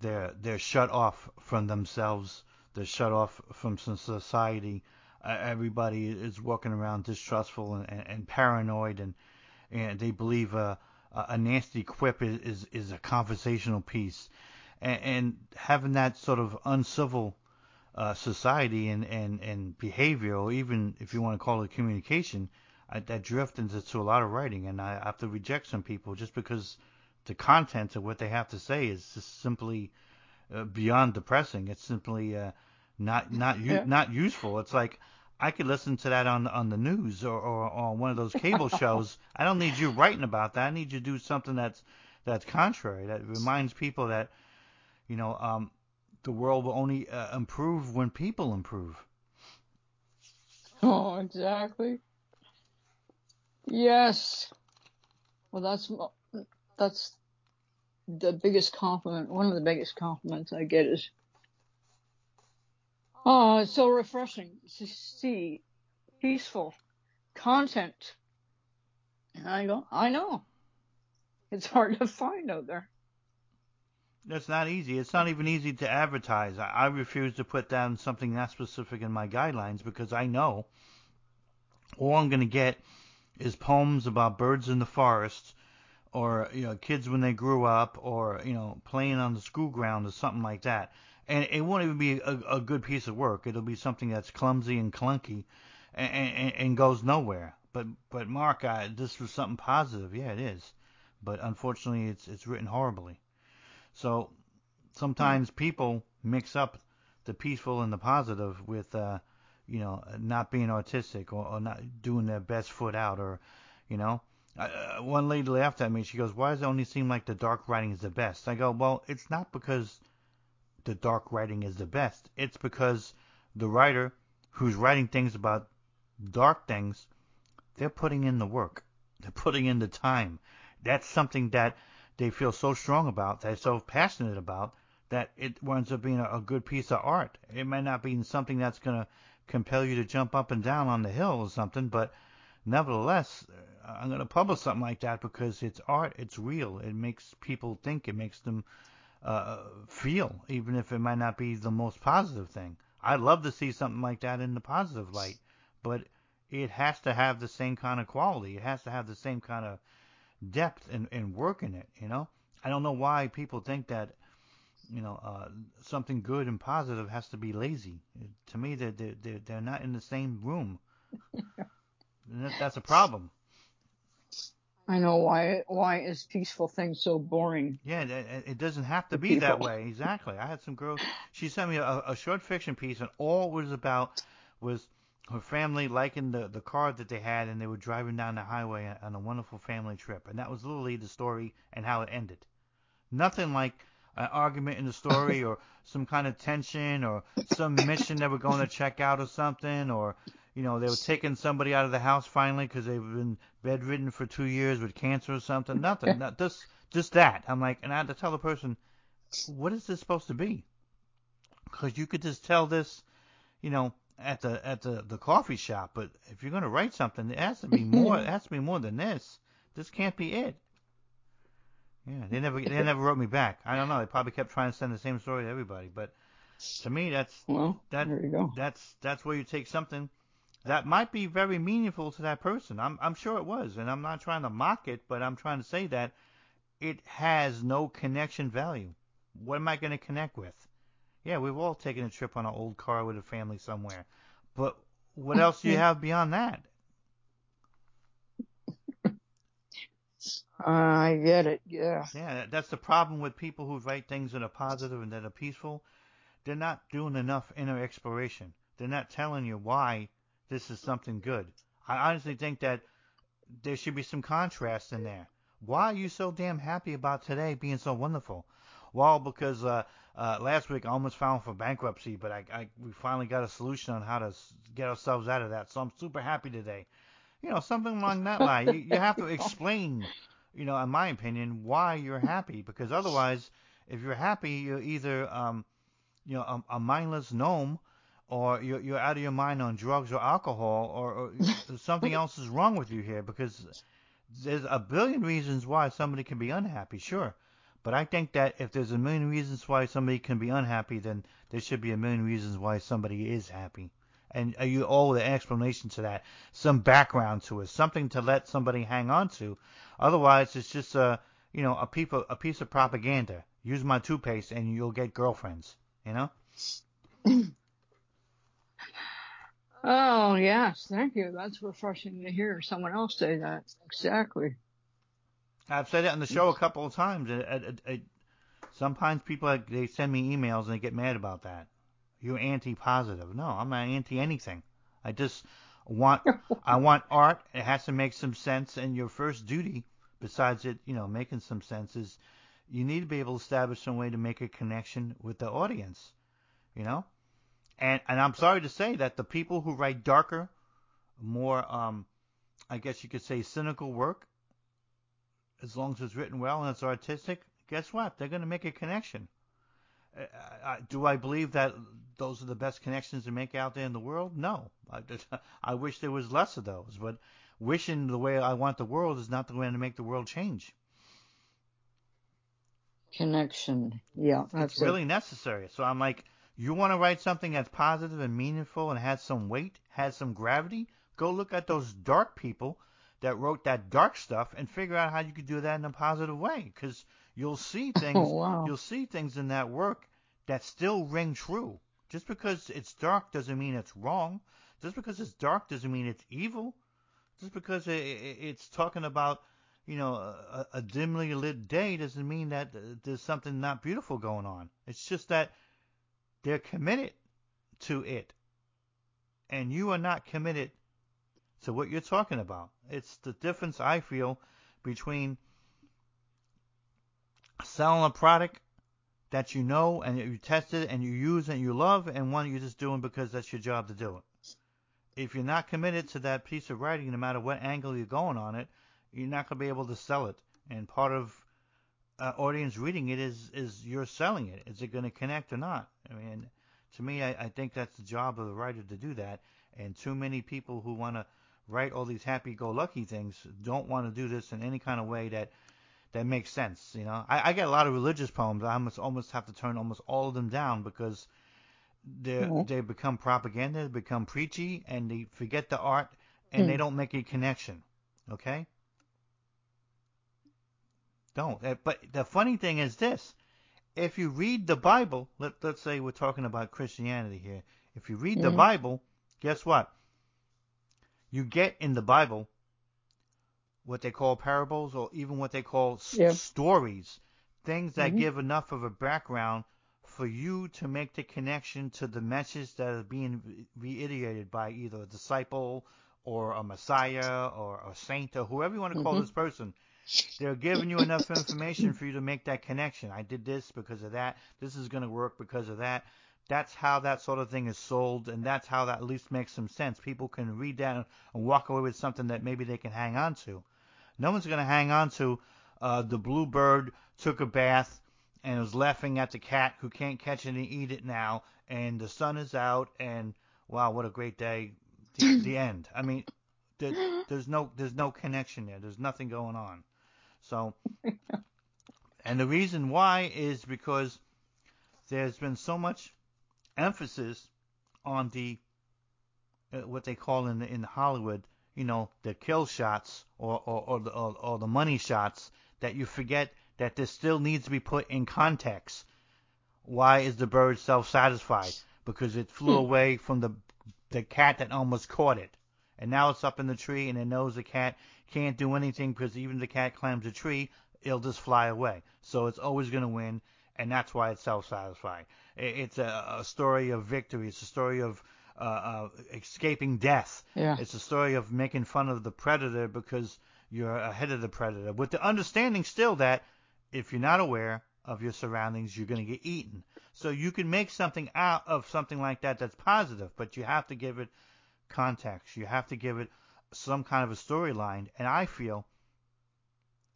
they're they're shut off from themselves, they're shut off from society. Uh, everybody is walking around distrustful and, and, and paranoid, and and they believe a a nasty quip is is, is a conversational piece. And, and having that sort of uncivil uh, society and, and, and behavior, or even if you want to call it communication, I, that drifts into a lot of writing, and I have to reject some people just because the content of what they have to say is just simply uh, beyond depressing. It's simply uh, not not yeah. not useful. It's like I could listen to that on on the news or, or, or on one of those cable [laughs] shows. I don't need you writing about that. I need you to do something that's that's contrary. That reminds people that you know, um, the world will only uh, improve when people improve. [laughs] Oh, exactly. Yes. Well, that's that's the biggest compliment. One of the biggest compliments I get is, "Oh, it's so refreshing to see peaceful content." And I go, "I know. It's hard to find out there." That's not easy. It's not even easy to advertise. I, I refuse to put down something that specific in my guidelines because I know all I'm going to get is poems about birds in the forest or you know kids when they grew up or you know playing on the school ground or something like that. And it won't even be a, a good piece of work. It'll be something that's clumsy and clunky and, and, and goes nowhere. But but Mark, I, this was something positive. Yeah, it is. But unfortunately, it's it's written horribly. So sometimes people mix up the peaceful and the positive with, uh, you know, not being artistic or, or not doing their best foot out or, you know. Uh, one lady laughed at me. She goes, "Why does it only seem like the dark writing is the best?" I go, "Well, it's not because the dark writing is the best. It's because the writer who's writing things about dark things, they're putting in the work. They're putting in the time. That's something that they feel so strong about, they're so passionate about, that it winds up being a, a good piece of art. It might not be something that's going to compel you to jump up and down on the hill or something, but nevertheless, I'm going to publish something like that because it's art, it's real, it makes people think, it makes them uh, feel, even if it might not be the most positive thing. I'd love to see something like that in the positive light, but it has to have the same kind of quality. It has to have the same kind of depth and, and work in it. You know, I don't know why people think that you know uh, something good and positive has to be lazy. To me, they're they're they're not in the same room. [laughs] that's a problem. I know why why is peaceful things so boring. Yeah, it doesn't have to be people. that way. Exactly. I had some girl. She sent me a, a short fiction piece, and all it was about was her family liking the, the car that they had, and they were driving down the highway on a wonderful family trip. And that was literally the story and how it ended. Nothing like an argument in the story [laughs] or some kind of tension or some mission that we're going to check out or something or you know they were taking somebody out of the house finally because they've been bedridden for two years with cancer or something. Nothing. [laughs] Not, just just that. I'm like, and I had to tell the person, what is this supposed to be? Because you could just tell this, you know, at the at the, the coffee shop, but if you're gonna write something, it has to be more. it has to be more than this. This can't be it. Yeah, they never they never wrote me back. I don't know. They probably kept trying to send the same story to everybody, but to me, that's well, that there you go. That's that's where you take something that might be very meaningful to that person. I'm I'm sure it was, and I'm not trying to mock it, but I'm trying to say that it has no connection value. What am I going to connect with? Yeah, we've all taken a trip on an old car with a family somewhere. But what else do you [laughs] have beyond that? Uh, I get it. Yeah. Yeah, that's the problem with people who write things that are positive and that are peaceful. They're not doing enough inner exploration. They're not telling you why this is something good. I honestly think that there should be some contrast in there. Why are you so damn happy about today being so wonderful? Well, because uh, uh, last week I almost filed for bankruptcy, but I, I we finally got a solution on how to get ourselves out of that. So I'm super happy today. You know, something along that line. You, you have to [laughs] explain, you know, in my opinion, why you're happy, because otherwise, if you're happy, you're either um, you know a, a mindless gnome or you're, you're out of your mind on drugs or alcohol or, or [laughs] something else is wrong with you here because there's a billion reasons why somebody can be unhappy, sure. But I think that if there's a million reasons why somebody can be unhappy, then there should be a million reasons why somebody is happy. And uh, you owe the explanation to that, some background to it, something to let somebody hang on to. Otherwise, it's just a you know a piece of, a piece of propaganda. Use my toothpaste and you'll get girlfriends. You know. [clears throat] Oh, yes. Thank you. That's refreshing to hear someone else say that. Exactly. I've said it on the show a couple of times. It, it, it, sometimes people they send me emails and they get mad about that. You're anti-positive. No, I'm not anti anything. I just want [laughs] I want art. It has to make some sense. And your first duty, besides it, you know, making some sense, is you need to be able to establish some way to make a connection with the audience. You know, and and I'm sorry to say that the people who write darker, more um, I guess you could say cynical work, as long as it's written well and it's artistic, guess what? They're going to make a connection. Uh, I, do I believe that those are the best connections to make out there in the world? No. I, [laughs] I wish there was less of those, but wishing the way I want the world is not the way to make the world change. Connection. Yeah, that's it's really necessary. So I'm like, you want to write something that's positive and meaningful and has some weight, has some gravity? Go look at those dark people that wrote that dark stuff and figure out how you could do that in a positive way because you'll see [laughs] oh, things oh, wow. you'll see things in that work that still ring true. Just because it's dark doesn't mean it's wrong. Just because it's dark doesn't mean it's evil. Just because it's talking about you know a, a dimly lit day doesn't mean that uh, there's something not beautiful going on. It's just that they're committed to it. And you are not committed to what you're talking about. It's the difference I feel between selling a product that you know and you tested and you use and you love and one you're just doing because that's your job to do it. If you're not committed to that piece of writing, no matter what angle you're going on it, you're not going to be able to sell it. And part of uh, audience reading it is is you're selling it. Is it going to connect or not? I mean, to me, I, I think that's the job of the writer to do that. And too many people who want to write all these happy-go-lucky things don't want to do this in any kind of way that that makes sense. You know, I, I get a lot of religious poems. I almost almost have to turn almost all of them down because they mm-hmm. they become propaganda, they become preachy, and they forget the art and mm. they don't make a connection. Okay. Don't. Uh, but the funny thing is this. If you read the Bible, let, let's say we're talking about Christianity here. If you read mm-hmm. the Bible, guess what? You get in the Bible what they call parables or even what they call yeah. stories, things that mm-hmm. give enough of a background for you to make the connection to the message that is being reiterated by either a disciple or a messiah or a saint or whoever you want to call mm-hmm. this person. They're giving you enough information for you to make that connection. I did this because of that. This is going to work because of that. That's how that sort of thing is sold, and that's how that at least makes some sense. People can read that and walk away with something that maybe they can hang on to. No one's going to hang on to uh, the bluebird took a bath and was laughing at the cat who can't catch it and eat it now, and the sun is out, and wow, what a great day. The, the end. I mean, there, [gasps] there's no there's no connection there. There's nothing going on. So, [laughs] and the reason why is because there's been so much emphasis on the uh, what they call in in Hollywood, you know, the kill shots or or or the, or, or the money shots that you forget that this still needs to be put in context. Why is the bird self-satisfied? Because it flew hmm. away from the the cat that almost caught it, and now it's up in the tree and it knows the cat can't do anything because even the cat climbs a tree, it'll just fly away. So it's always going to win, and that's why it's self-satisfying. It's a, a story of victory. It's a story of uh, uh, escaping death. Yeah. It's a story of making fun of the predator because you're ahead of the predator, with the understanding still that if you're not aware of your surroundings, you're going to get eaten. So you can make something out of something like that that's positive, but you have to give it context. You have to give it some kind of a storyline. And I feel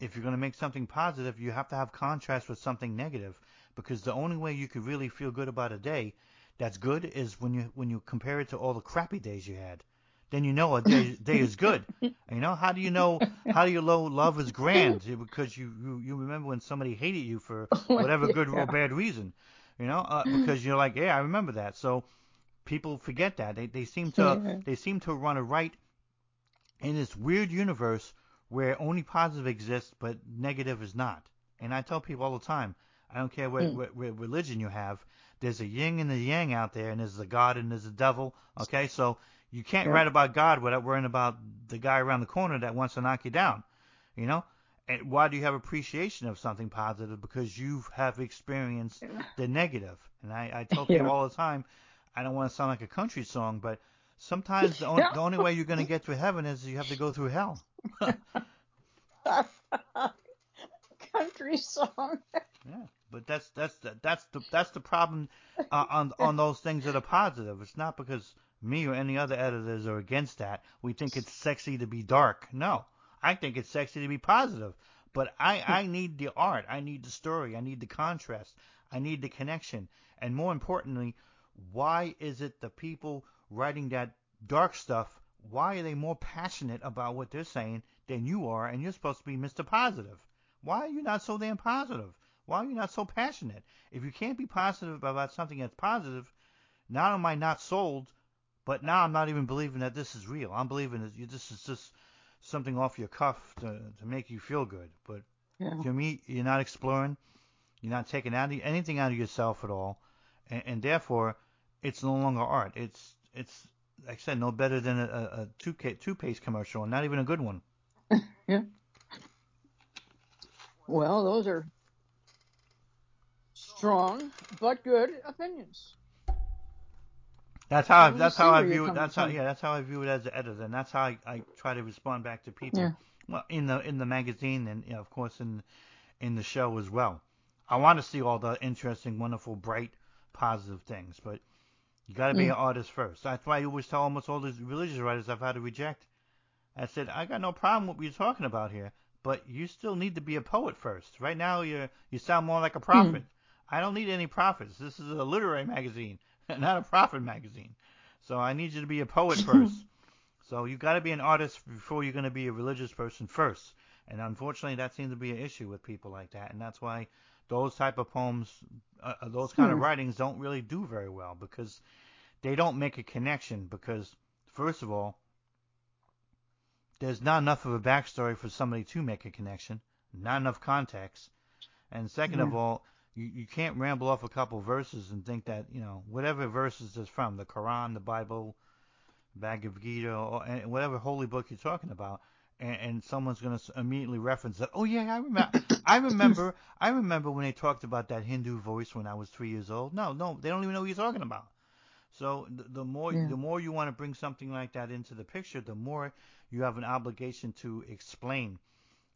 if you're going to make something positive, you have to have contrast with something negative because the only way you could really feel good about a day that's good is when you when you compare it to all the crappy days you had. Then you know a day, day is good. [laughs] You know how do you know how do you know love is grand? Because you, you you remember when somebody hated you for [laughs] whatever good or bad reason. You know uh, [laughs] because you're like yeah I remember that. So people forget that they they seem to they seem to run a right in this weird universe where only positive exists but negative is not. And I tell people all the time, I don't care what, Mm. what, what religion you have, there's a yin and a yang out there, and there's a God and there's a devil. Okay, so you can't Yeah. write about God without worrying about the guy around the corner that wants to knock you down. You know, and why do you have appreciation of something positive? Because you have experienced the negative. And I, I tell [laughs] people Yeah. all the time, I don't want to sound like a country song, but sometimes the, on, the only way you're going [laughs] to get to heaven is you have to go through hell. [laughs] Country song. Yeah, but that's that's the, that's the that's the problem uh, on on those things that are positive. It's not because me or any other editors are against that. We think it's sexy to be dark. No, I think it's sexy to be positive. But I I need the art. I need the story. I need the contrast. I need the connection. And more importantly, why is it the people writing that dark stuff? Why are they more passionate about what they're saying than you are? And you're supposed to be Mr. Positive. Why are you not so damn positive? Why are you not so passionate? If you can't be positive about something that's positive, not am I not sold, but now I'm not even believing that this is real. I'm believing that this is just something off your cuff to, to make you feel good. But Yeah. to me, you're not exploring. You're not taking out anything out of yourself at all, and, and therefore, it's no longer art. It's it's like I said, no better than a, a, a toothpaste commercial, and not even a good one. [laughs] Yeah. Well, those are strong but good opinions. That's how I, that's how I view it. That's how yeah. That's how I view it as an editor, and that's how I, I try to respond back to people. Yeah. Well, in the in the magazine, and you know, of course in in the show as well. I want to see all the interesting, wonderful, bright, positive things, but you got to be Mm. an artist first. That's why I always tell almost all these religious writers I've had to reject. I said I got no problem with what you're talking about here, but you still need to be a poet first. Right now, you you sound more like a prophet. I don't need any prophets. This is a literary magazine, [laughs] not a prophet magazine. So I need you to be a poet [laughs] first. so you got to be an artist before you're going to be a religious person first. And unfortunately, that seems to be an issue with people like that, and that's why those type of poems, uh, uh, those kind of Hmm. writings, don't really do very well because they don't make a connection. Because first of all, there's not enough of a backstory for somebody to make a connection, not enough context, and second of all, you, you can't ramble off a couple verses and think that you know whatever verses is from the Quran, the Bible, Bhagavad Gita, or whatever holy book you're talking about, and, and someone's going to immediately reference that. Oh yeah, I remember. I remember. I remember when they talked about that Hindu voice when I was three years old. No, no, they don't even know what you're talking about. So the, the more Yeah. the more you want to bring something like that into the picture, the more you have an obligation to explain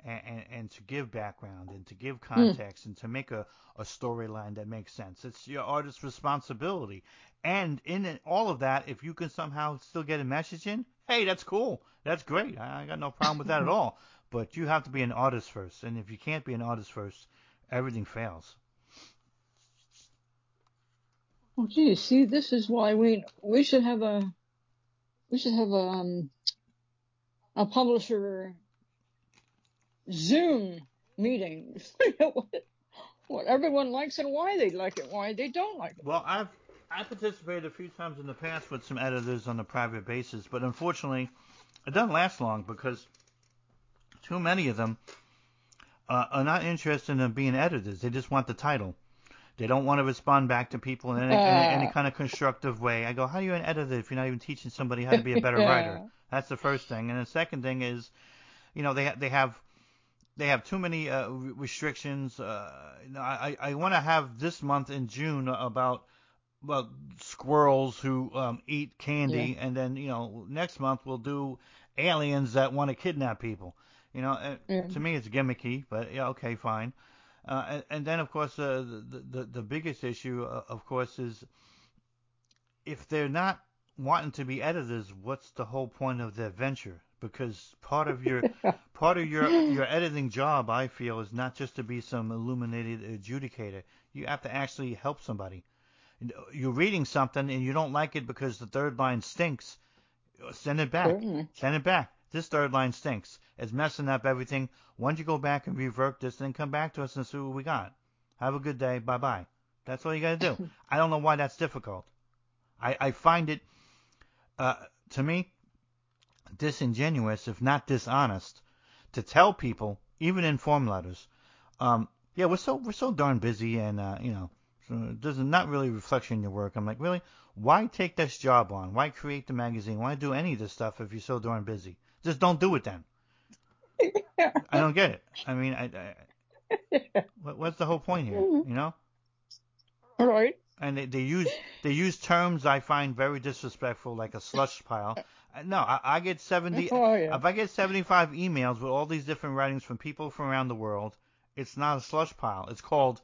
and, and, and to give background and to give hmm. context and to make a, a storyline that makes sense. It's your artist's responsibility. And in all of that, if you can somehow still get a message in, hey, that's cool. That's great. I, I got no problem with that at [laughs] all. But you have to be an artist first. And if you can't be an artist first, everything fails. Oh, gee, see, this is why we we should have a we should have a um, a publisher Zoom meeting. [laughs] what, what everyone likes and why they like it, why they don't like it. Well, I've I participated a few times in the past with some editors on a private basis, but unfortunately, it doesn't last long because too many of them uh, are not interested in being editors. They just want the title. They don't want to respond back to people in any, in any kind of constructive way. I go, how are you an editor if you're not even teaching somebody how to be a better [laughs] writer? That's the first thing. And the second thing is, you know, they they have they have too many uh, restrictions. Uh, I I want to have this month in June about well squirrels who um, eat candy, and then you know next month we'll do aliens that want to kidnap people. You know, uh, Yeah. to me it's gimmicky, but yeah, okay, fine. Uh, and, and then of course uh, the, the the biggest issue, uh, of course, is if they're not wanting to be editors, what's the whole point of their venture? because part of your [laughs] part of your your editing job, I feel, is not just to be some illuminated adjudicator. You have to actually help somebody. You're reading something and you don't like it because the third line stinks. Send it back. Send it back. This third line stinks. It's messing up everything. Why don't you go back and revert this and come back to us and see what we got? Have a good day. Bye bye. That's all you got to do. [laughs] I don't know why that's difficult. I, I find it, uh, to me, disingenuous, if not dishonest, to tell people, even in form letters, um, yeah, we're so we're so darn busy, and uh, you know, does not not really reflection in your work. I'm like, really? Why take this job on? Why create the magazine? Why do any of this stuff if you're so darn busy? Just don't do it then. Yeah. [laughs] I don't get it. I mean, I, I, what, what's the whole point here? You know? Right. And they, they use they use terms I find very disrespectful, like a slush pile. Uh, No, I, I get 70. [laughs] Oh, yeah. If I get 75 emails with all these different writings from people from around the world, it's not a slush pile. It's called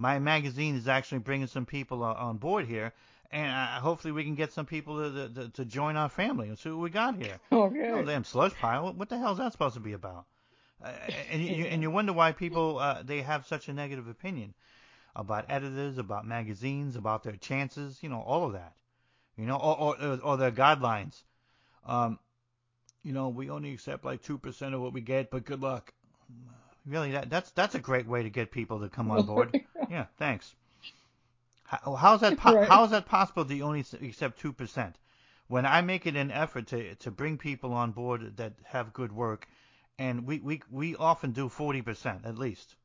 my magazine is actually bringing some people on board here, and uh, hopefully we can get some people to, to to join our family and see what we got here. [laughs] Okay. No damn slush pile. What the hell is that supposed to be about? Uh, and you, and you wonder why people uh, they have such a negative opinion about editors, about magazines, about their chances, you know, all of that, you know, or or, or their guidelines. Um, you know, we only accept like two percent of what we get, but good luck. Really, that that's that's a great way to get people to come on board. [laughs] yeah, thanks. How, how's that po- Right. how is that possible? you only accept two percent? When I make it an effort to to bring people on board that have good work, and we we we often do forty percent at least.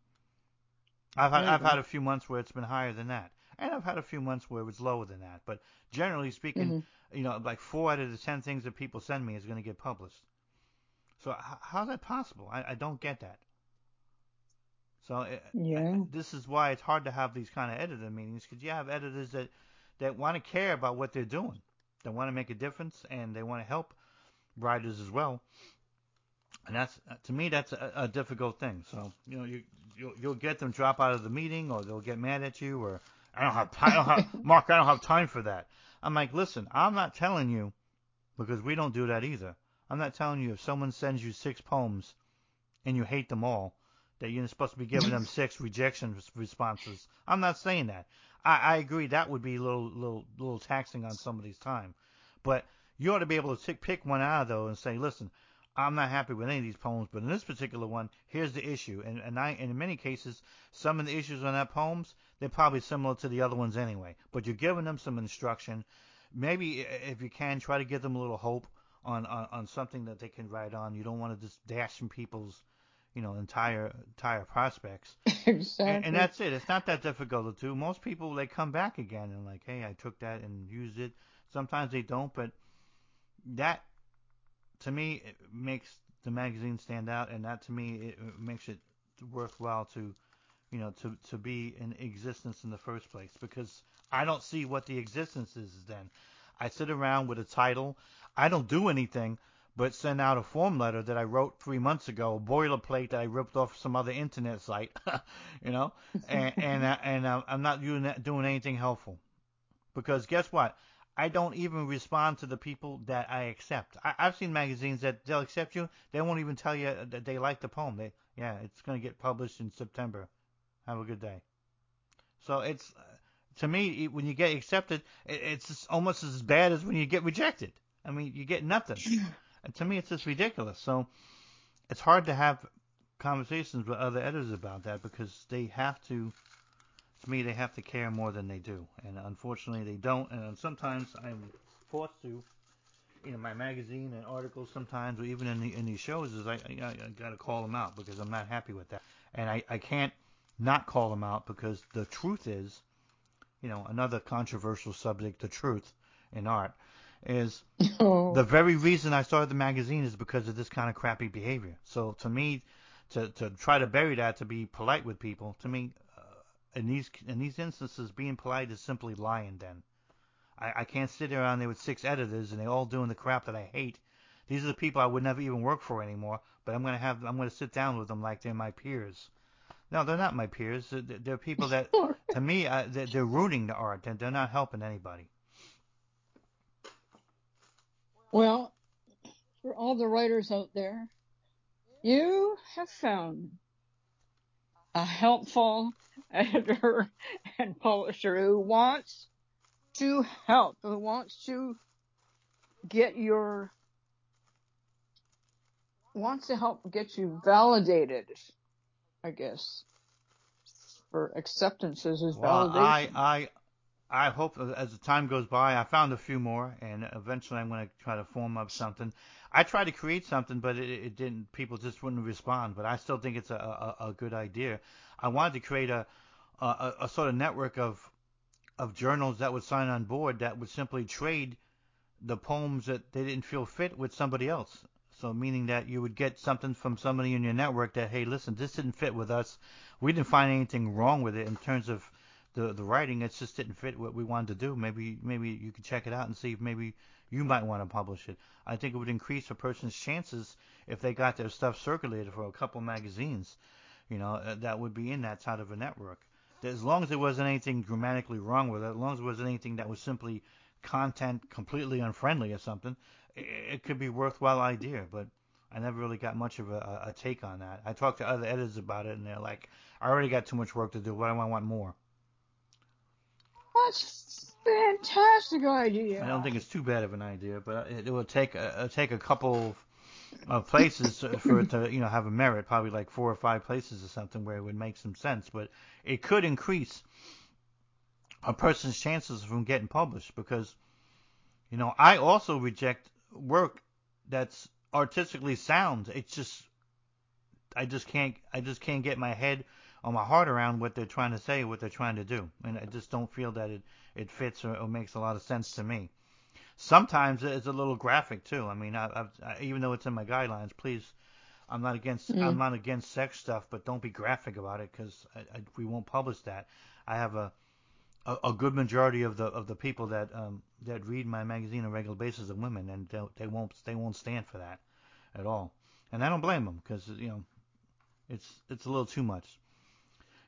I've had, I've had a few months where it's been higher than that, and I've had a few months where it was lower than that. But generally speaking, you know, like four out of the ten things that people send me is going to get published. So how's that possible? I, I don't get that. So uh, Yeah. this is why it's hard to have these kind of editor meetings because you have editors that that want to care about what they're doing, they want to make a difference, and they want to help writers as well. And that's to me that's a, a difficult thing. So you know you you'll, you'll get them drop out of the meeting, or they'll get mad at you, or I don't have time. I don't have, [laughs] Mark, I don't have time for that. I'm like, listen, I'm not telling you because we don't do that either. I'm not telling you if someone sends you six poems and you hate them all that you're supposed to be giving them six rejection responses. I'm not saying that. I, I agree that would be a little little little taxing on somebody's time, but you ought to be able to pick pick one out though, and say, listen, I'm not happy with any of these poems, but in this particular one, here's the issue. And and I and in many cases, some of the issues on that poems they're probably similar to the other ones anyway. But you're giving them some instruction. Maybe if you can, try to give them a little hope on on, on something that they can write on. You don't want to just dash from people's you know entire entire prospects. Exactly. [laughs] And, and that's it. It's not that difficult to do. Most people they come back again and like, hey, I took that and used it. Sometimes they don't, but that to me it makes the magazine stand out, and that to me it it makes it worthwhile to you know to to be in existence in the first place because I don't see what the existence is then. I sit around with a title. I don't do anything but send out a form letter that I wrote three months ago, a boilerplate that I ripped off some other internet site, [laughs] you know, and and, uh, and I'm not doing doing anything helpful because guess what? I don't even respond to the people that I accept. I, I've seen magazines that they'll accept you, they won't even tell you that they like the poem. They yeah, it's going to get published in September. Have a good day. So it's to me when you get accepted, it's almost as bad as when you get rejected. I mean, you get nothing. And to me, it's just ridiculous. So it's hard to have conversations with other editors about that because they have to. To me, they have to care more than they do, and unfortunately, they don't. And sometimes I'm forced to, you know, my magazine and articles sometimes, or even in the in these shows, is I I, I got to call them out because I'm not happy with that, and I I can't not call them out because the truth is, you know, another controversial subject, the truth in art, is Oh, [laughs] the very reason I started the magazine is because of this kind of crappy behavior. So to me, to to try to bury that, to be polite with people, to me, uh, in these in these instances, being polite is simply lying. Then I, I can't sit around there with six editors and they all doing the crap that I hate. These are the people I would never even work for anymore. But I'm gonna have I'm gonna sit down with them like they're my peers. No, they're not my peers. They're, they're people that, [laughs] to me, uh, they're, they're ruining the art. They're, they're not helping anybody. Well, for all the writers out there, you have found a helpful editor and publisher who wants to help, who wants to get your wants to help get you validated, I guess. For acceptances as Well, validation. I, I, I hope as the time goes by, I found a few more, and eventually I'm going to try to form up something. I tried to create something, but it, it didn't. People just wouldn't respond. But I still think it's a, a, a good idea. I wanted to create a, a, a sort of network of of journals that would sign on board that would simply trade the poems that they didn't feel fit with somebody else. So meaning that you would get something from somebody in your network that, hey, listen, this didn't fit with us. We didn't find anything wrong with it in terms of the the writing. It just didn't fit what we wanted to do. Maybe maybe you could check it out and see if maybe you might want to publish it. I think it would increase a person's chances if they got their stuff circulated for a couple magazines. You know, uh, that would be in that side of a network. As long as there wasn't anything grammatically wrong with it, as long as there wasn't anything that was simply content completely unfriendly or something, it could be a worthwhile idea, but I never really got much of a, a take on that. I talked to other editors about it, and they're like, "I already got too much work to do. Why do I want more?" That's fantastic idea. I don't think it's too bad of an idea, but it, it will take a, take a couple of places for it to you know have a merit, probably like four or five places or something where it would make some sense. But it could increase a person's chances from getting published because you know I also reject work that's artistically sound. It's just I just can't I just can't get my head or my heart around what they're trying to say, what they're trying to do, and I just don't feel that it it fits or, or makes a lot of sense to me. Sometimes it's a little graphic too. I mean, I, I've, I, even though it's in my guidelines, please, I'm not against Mm. I'm not against sex stuff, but don't be graphic about it because we won't publish that. I have a a, a good majority of the of the people that um, that read my magazine on a regular basis are women, and they, they won't they won't stand for that at all. And I don't blame them because you know it's it's a little too much.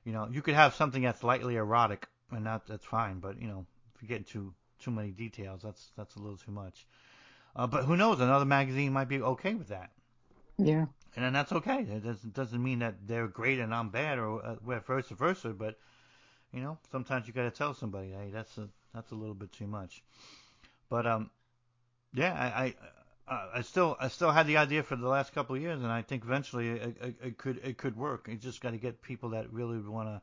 You know, you could have something that's lightly erotic, and that that's fine. But you know, if you get into too many details, that's that's a little too much. Uh, but who knows? Another magazine might be okay with that, Yeah. and then that's okay. It doesn't doesn't mean that they're great and I'm bad, or uh, vice versa. But you know, sometimes you got to tell somebody, hey, that's a that's a little bit too much. But um, yeah, I I, uh, I still I still had the idea for the last couple of years, and I think eventually it, it, it could it could work. You just got to get people that really want to,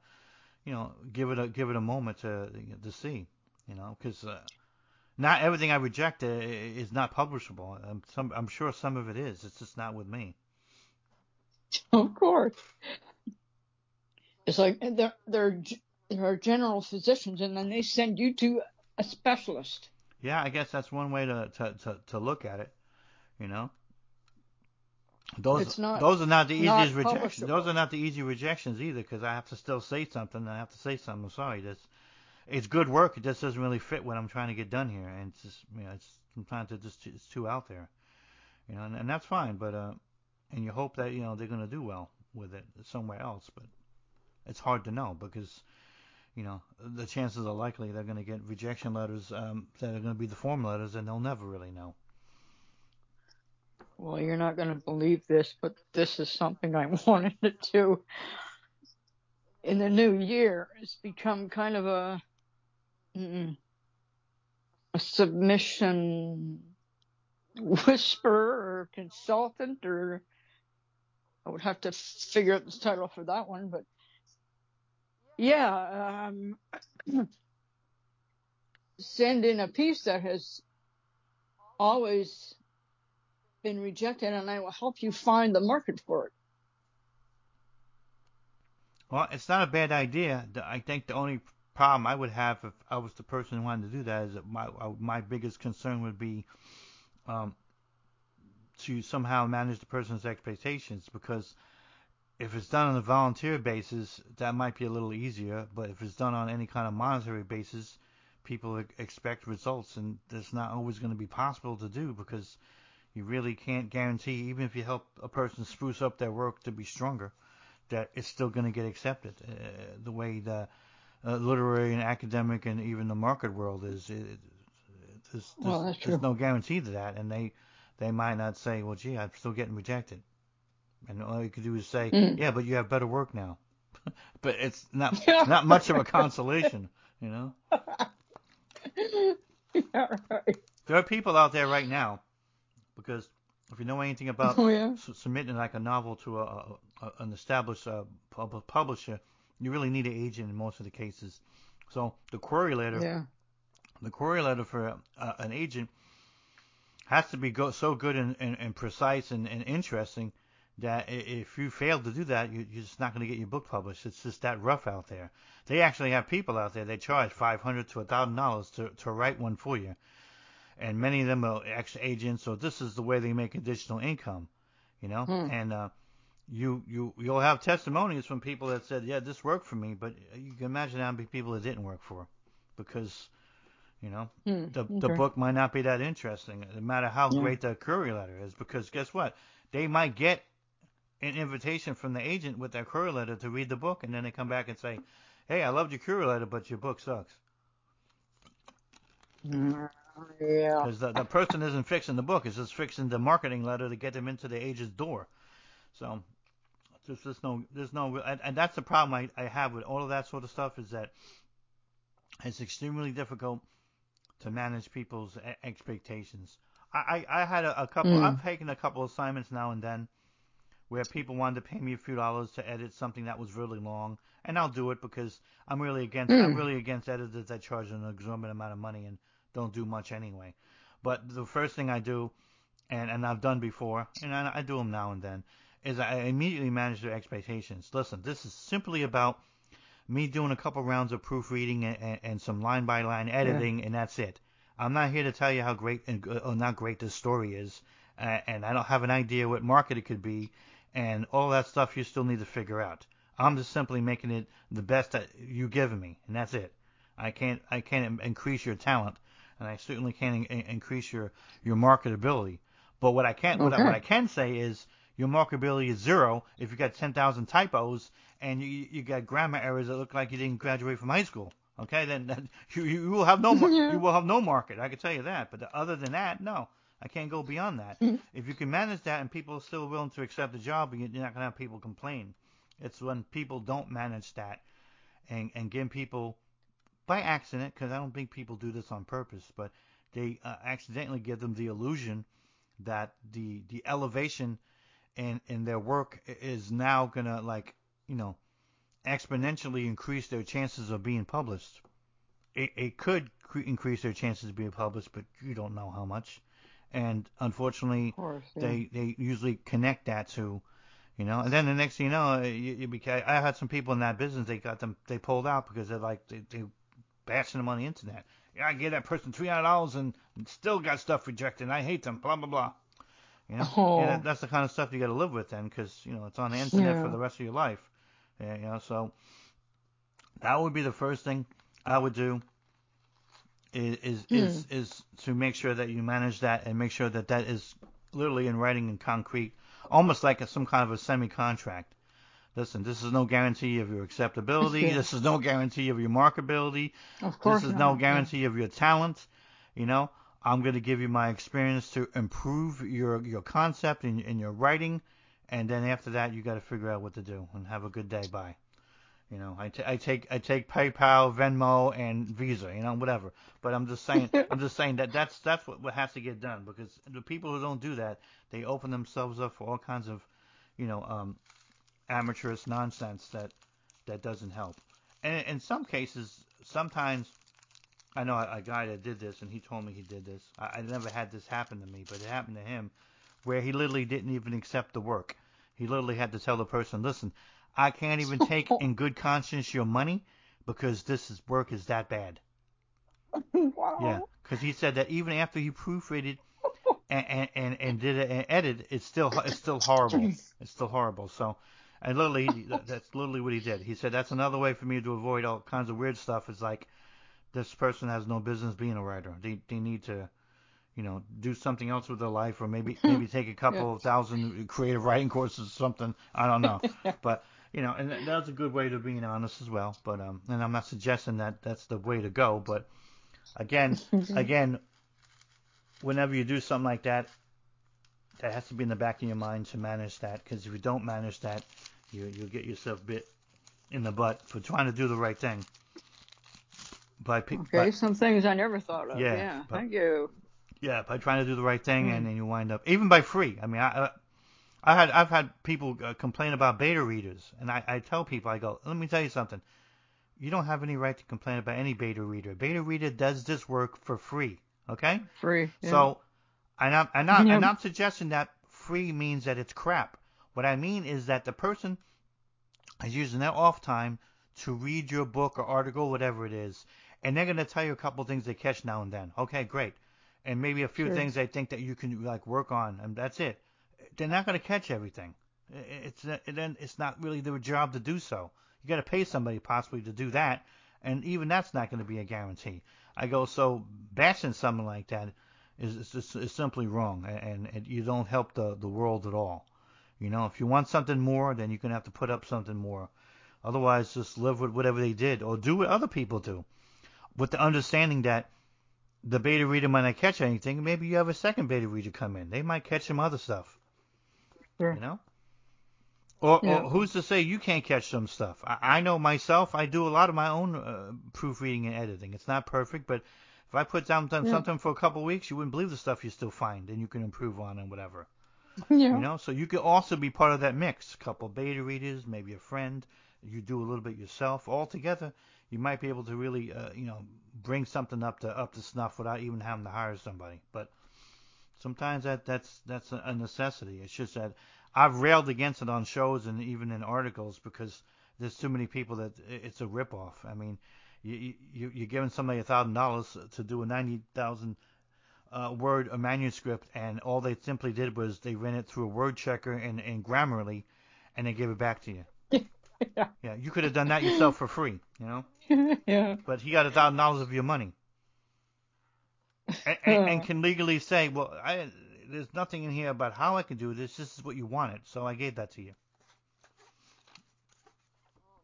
you know, give it a give it a moment to to see, you know, because. Uh, not everything I reject uh, is not publishable. I'm, some, I'm sure some of it is. It's just not with me. [laughs] Of course. It's like they're they're they're general physicians, and then they send you to a specialist. Yeah, I guess that's one way to to, to, to look at it. You know, those It's not- those are not the not easiest rejections. Those are not the easy rejections either, because I have to still say something. I have to say something. I'm sorry. That's it's good work. It just doesn't really fit what I'm trying to get done here, and it's just you know, it's sometimes it just it's too out there. You know, and, and that's fine. But uh, and you hope that you know they're gonna do well with it somewhere else, but it's hard to know because you know the chances are likely they're going to get rejection letters um, that are going to be the form letters, and they'll never really know. Well, you're not going to believe this, but this is something I [laughs] wanted to do in the new year. It's become kind of a a submission whisperer or consultant, or I would have to figure out the title for that one. But yeah, um, [clears throat] send in a piece that has always been rejected, and I will help you find the market for it. Well, it's not a bad idea. I think the only problem I would have if I was the person who wanted to do that is that my uh, my biggest concern would be um, to somehow manage the person's expectations because if it's done on a volunteer basis, that might be a little easier. But if it's done on any kind of monetary basis, people expect results, and that's not always going to be possible to do because you really can't guarantee, even if you help a person spruce up their work to be stronger, that it's still going to get accepted. Uh, the way the uh, literary and academic and even the market world is, it, there's, Well, there's, that's there's no guarantee to that, and they they might not say, well, gee, I'm still getting rejected. And all you could do is say, Mm. yeah, but you have better work now. [laughs] but it's not [laughs] not much of a consolation, you know. [laughs] yeah, right. There are people out there right now, because if you know anything [laughs] about Oh yeah. s- submitting like a novel to a, a, a an established uh, pub- publisher, you really need an agent in most of the cases. So the query letter, Yeah. the query letter for uh, an agent has to be go- so good and, and, and precise and, and interesting that if you fail to do that, you, you're just not going to get your book published. It's just that rough out there. They actually have people out there they charge five hundred to a thousand dollars to to write one for you, and many of them are ex agents. So this is the way they make additional income, you know. Hmm. And uh, you you you'll have testimonies from people that said, yeah, this worked for me, but you can imagine how many people it didn't work for, because you know Hmm. the the book might not be that interesting, no matter how Yeah. great the query letter is, because guess what? They might get an invitation from the agent with their query letter to read the book, and then they come back and say, "Hey, I loved your query letter, but your book sucks," Mm, Yeah. because the, the person isn't fixing the book; it's just fixing the marketing letter to get them into the agent's door. So there's just no, there's no, and, and that's the problem I, I have with all of that sort of stuff is that it's extremely difficult to manage people's expectations. I, I, I had a, a couple. Mm. I've taken a couple assignments now and then where people wanted to pay me a few dollars to edit something that was really long, and I'll do it because I'm really against. I'm Mm. really against editors that charge an exorbitant amount of money and don't do much anyway. But the first thing I do, and and I've done before, and I, I do them now and then, is I immediately manage their expectations. Listen, this is simply about me doing a couple rounds of proofreading and, and, and some line by line editing, and that's it. I'm not here to tell you how great and or not great this story is, uh, and I don't have an idea what market it could be, and all that stuff you still need to figure out. I'm just simply making it the best that you've given me, and that's it. I can't I can't increase your talent, and I certainly can't in- increase your your marketability. But what I can what, I, what I can say is your marketability is zero if you got 10,000 typos and you you got grammar errors that look like you didn't graduate from high school. Okay, then, then [laughs] you you will have no mar- [laughs] Yeah. you will have no market. I can tell you that. But other than that, no, I can't go beyond that. Mhm. If you can manage that and people are still willing to accept the job, you're not gonna have people complain. It's when people don't manage that and and give people by accident, because I don't think people do this on purpose, but they uh, accidentally give them the illusion that the the elevation in in their work is now gonna like you know exponentially increase their chances of being published. It, it could cre- increase their chances of being published, but you don't know how much. And unfortunately, course. Yeah. they they usually connect that to, you know, and then the next thing you know, you, you beca- I had some people in that business. They got them, they pulled out because they're like they, they bashing them on the internet. Yeah, I gave that person three hundred dollars and still got stuff rejected. I hate them. Blah blah blah. You know, Oh. and that, that's the kind of stuff you got to live with then, because you know it's on the internet for the rest of your life. Yeah, you know, so that would be the first thing I would do. Is is Hmm. is, is to make sure that you manage that and make sure that that is literally in writing and concrete, almost like a, some kind of a semi-contract. Listen, this is no guarantee of your acceptability. Yeah. This is no guarantee of your marketability. Of course. This is not. no Yeah. guarantee of your talent. You know, I'm going to give you my experience to improve your your concept and, and your writing, and then after that, you got to figure out what to do and have a good day. Bye. You know, I, t- I take I take PayPal, Venmo, and Visa. You know, whatever. But I'm just saying [laughs] I'm just saying that that's that's what, what has to get done because the people who don't do that, they open themselves up for all kinds of, you know, um, amateurish nonsense that that doesn't help. And in some cases, sometimes I know a, a guy that did this, and he told me he did this. I, I never had this happen to me, but it happened to him, where he literally didn't even accept the work. He literally had to tell the person, "Listen, I can't even take in good conscience your money because this is work is that bad." [laughs] wow. Yeah, because he said that even after he proofreaded [laughs] and and, and, and did an edit, it's still it's still horrible. It's still horrible. So, and literally, that- that's literally what he did. He said that's another way for me to avoid all kinds of weird stuff. Is like this person has no business being a writer. They they need to, you know, do something else with their life, or maybe [laughs] maybe take a couple Yeah. of thousand creative writing courses or something. I don't know, [laughs] but. You know, and that- that's a good way to being honest as well. But um, and I'm not suggesting that that's the way to go. But again, [laughs] again, whenever you do something like that, that has to be in the back of your mind to manage that. Because if you don't manage that, you you'll get yourself bit in the butt for trying to do the right thing. By pe- Okay, by- some things I never thought of. Yeah, Yeah, but- thank you. yeah, by trying to do the right thing, Hmm. and then you wind up even by free. I mean, I. I I had I've had people uh, complain about beta readers, and I, I tell people I go, let me tell you something. You don't have any right to complain about any beta reader. Beta reader does this work for free, okay? Free. yeah. So, and I'm, and, I'm, Yeah. and I'm not suggesting that free means that it's crap. What I mean is that the person is using their off time to read your book or article, whatever it is, and they're going to tell you a couple things they catch now and then. Okay, great. And maybe a few Sure. things they think that you can like work on, and that's it. They're not going to catch everything. It's then it's not really their job to do so. You got to pay somebody possibly to do that, and even that's not going to be a guarantee. I go so bashing something like that is is, is, is simply wrong, and, and you don't help the the world at all. You know, if you want something more, then you're gonna have to put up something more. Otherwise, just live with whatever they did, or do what other people do, with the understanding that the beta reader might not catch anything. Maybe you have a second beta reader come in; they might catch some other stuff. Sure. You know. Or, Yeah. or who's to say you can't catch some stuff? I, I know myself. I do a lot of my own uh, proofreading and editing. It's not perfect, but if I put down Yeah. something for a couple of weeks, you wouldn't believe the stuff you still find, and you can improve on and whatever. [laughs] yeah. You know, so you could also be part of that mix. A couple beta readers, maybe a friend. You do a little bit yourself. All together, you might be able to really, uh, you know, bring something up to up to snuff without even having to hire somebody. But sometimes that that's that's a necessity. It's just that I've railed against it on shows and even in articles because there's too many people that it's a ripoff. I mean, you, you you're giving somebody a thousand dollars to do a ninety thousand uh, word a manuscript, and all they simply did was they ran it through a word checker and, and Grammarly, and they gave it back to you. [laughs] Yeah. Yeah, you could have done that yourself for free, you know. [laughs] yeah. But he got a thousand dollars of your money, and, and, [laughs] and can legally say, well, I, there's nothing in here about how I can do this. This is what you wanted, so I gave that to you.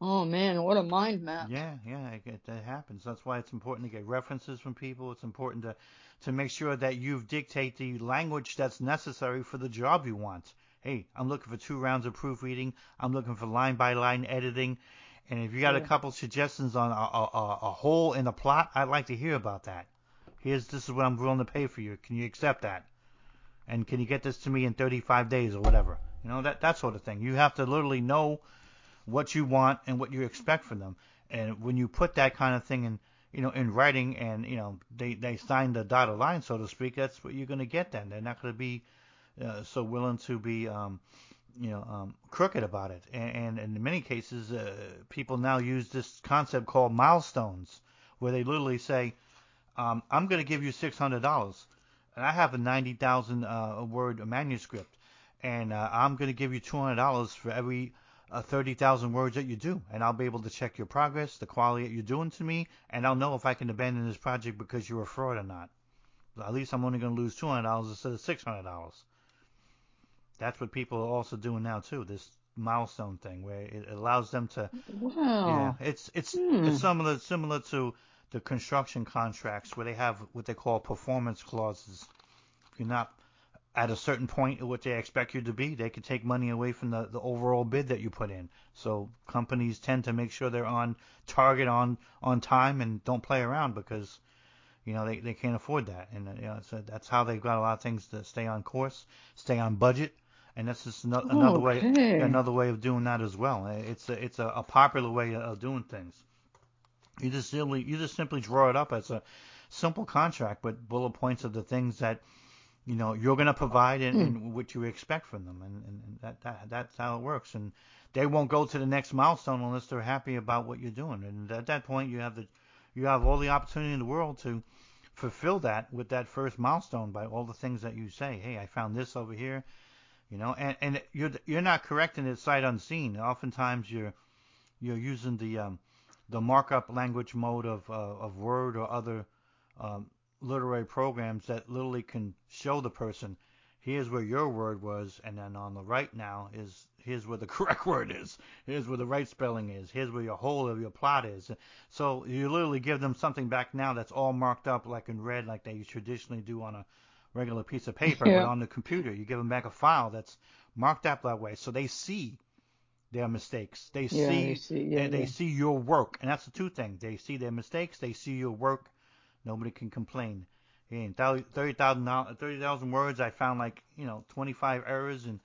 Oh man, what a mind map. Yeah, yeah, I get that happens. That's why it's important to get references from people. It's important to to make sure that you've dictate the language that's necessary for the job you want. Hey, I'm looking for two rounds of proofreading. I'm looking for line by line editing. And if you got a couple suggestions on a, a, a, a hole in the plot, I'd like to hear about that. Here's this is what I'm willing to pay for you. Can you accept that? And can you get this to me in 35 days or whatever? You know that that sort of thing. You have to literally know what you want and what you expect from them. And when you put that kind of thing in, you know, in writing and, you know, they, they sign the dotted line, so to speak, that's what you're going to get then. They're not going to be uh, so willing to be, um, you know, um, crooked about it. And, and in many cases, uh, people now use this concept called milestones, where they literally say, um, I'm going to give you $600. And I have a 90,000 uh, word manuscript. And uh, I'm going to give you $200 for every uh, 30,000 words that you do, and I'll be able to check your progress, the quality that you're doing to me, and I'll know if I can abandon this project because you're a fraud or not. At least I'm only going to lose $200 instead of $600. That's what people are also doing now too. This milestone thing where it allows them to. Wow. Yeah, it's it's Hmm. it's similar similar to the construction contracts where they have what they call performance clauses. If you're not at a certain point what they expect you to be, they can take money away from the, the overall bid that you put in. So companies tend to make sure they're on target, on on time, and don't play around because you know they, they can't afford that. And you know, so that's how they've got a lot of things to stay on course, stay on budget, and that's just ano- another way another way of doing that as well. It's a, it's a, a popular way of doing things. You just simply you just simply draw it up as a simple contract with bullet points of the things that you know you're going to provide and, and what you expect from them, and, and, and that, that that's how it works. And they won't go to the next milestone unless they're happy about what you're doing. And at that point, you have the you have all the opportunity in the world to fulfill that with that first milestone by all the things that you say. Hey, I found this over here, you know, and and you're you're not correcting it sight unseen. Oftentimes you're you're using the um, the markup language mode of uh, of Word or other um, literary programs that literally can show the person here's where your word was, and then on the right now is here's where the [laughs] correct word is, here's where the right spelling is, here's where your hole of your plot is. So you literally give them something back now that's all marked up like in red, like they traditionally do on a regular piece of paper, Yeah. but on the computer. You give them back a file that's marked up that way, so they see their mistakes. They Yeah, see see, yeah, they, they see your work, and that's the two things. They see their mistakes. They see your work. Nobody can complain. In 30,000 30,000 words, I found like you know 25 errors, and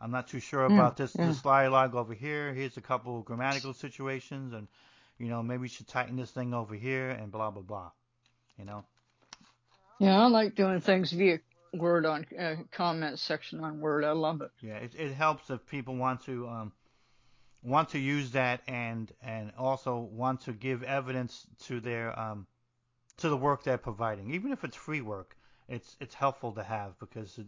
I'm not too sure Yeah, about this yeah. this dialogue over here. Here's a couple of grammatical situations, and you know maybe we should tighten this thing over here, and blah blah blah. You know. Yeah, I like doing things via Word on uh, comment section on Word. I love it. Yeah, it, it helps if people want to um, want to use that and and also want to give evidence to their um, to the work they're providing, even if it's free work. It's it's helpful to have because it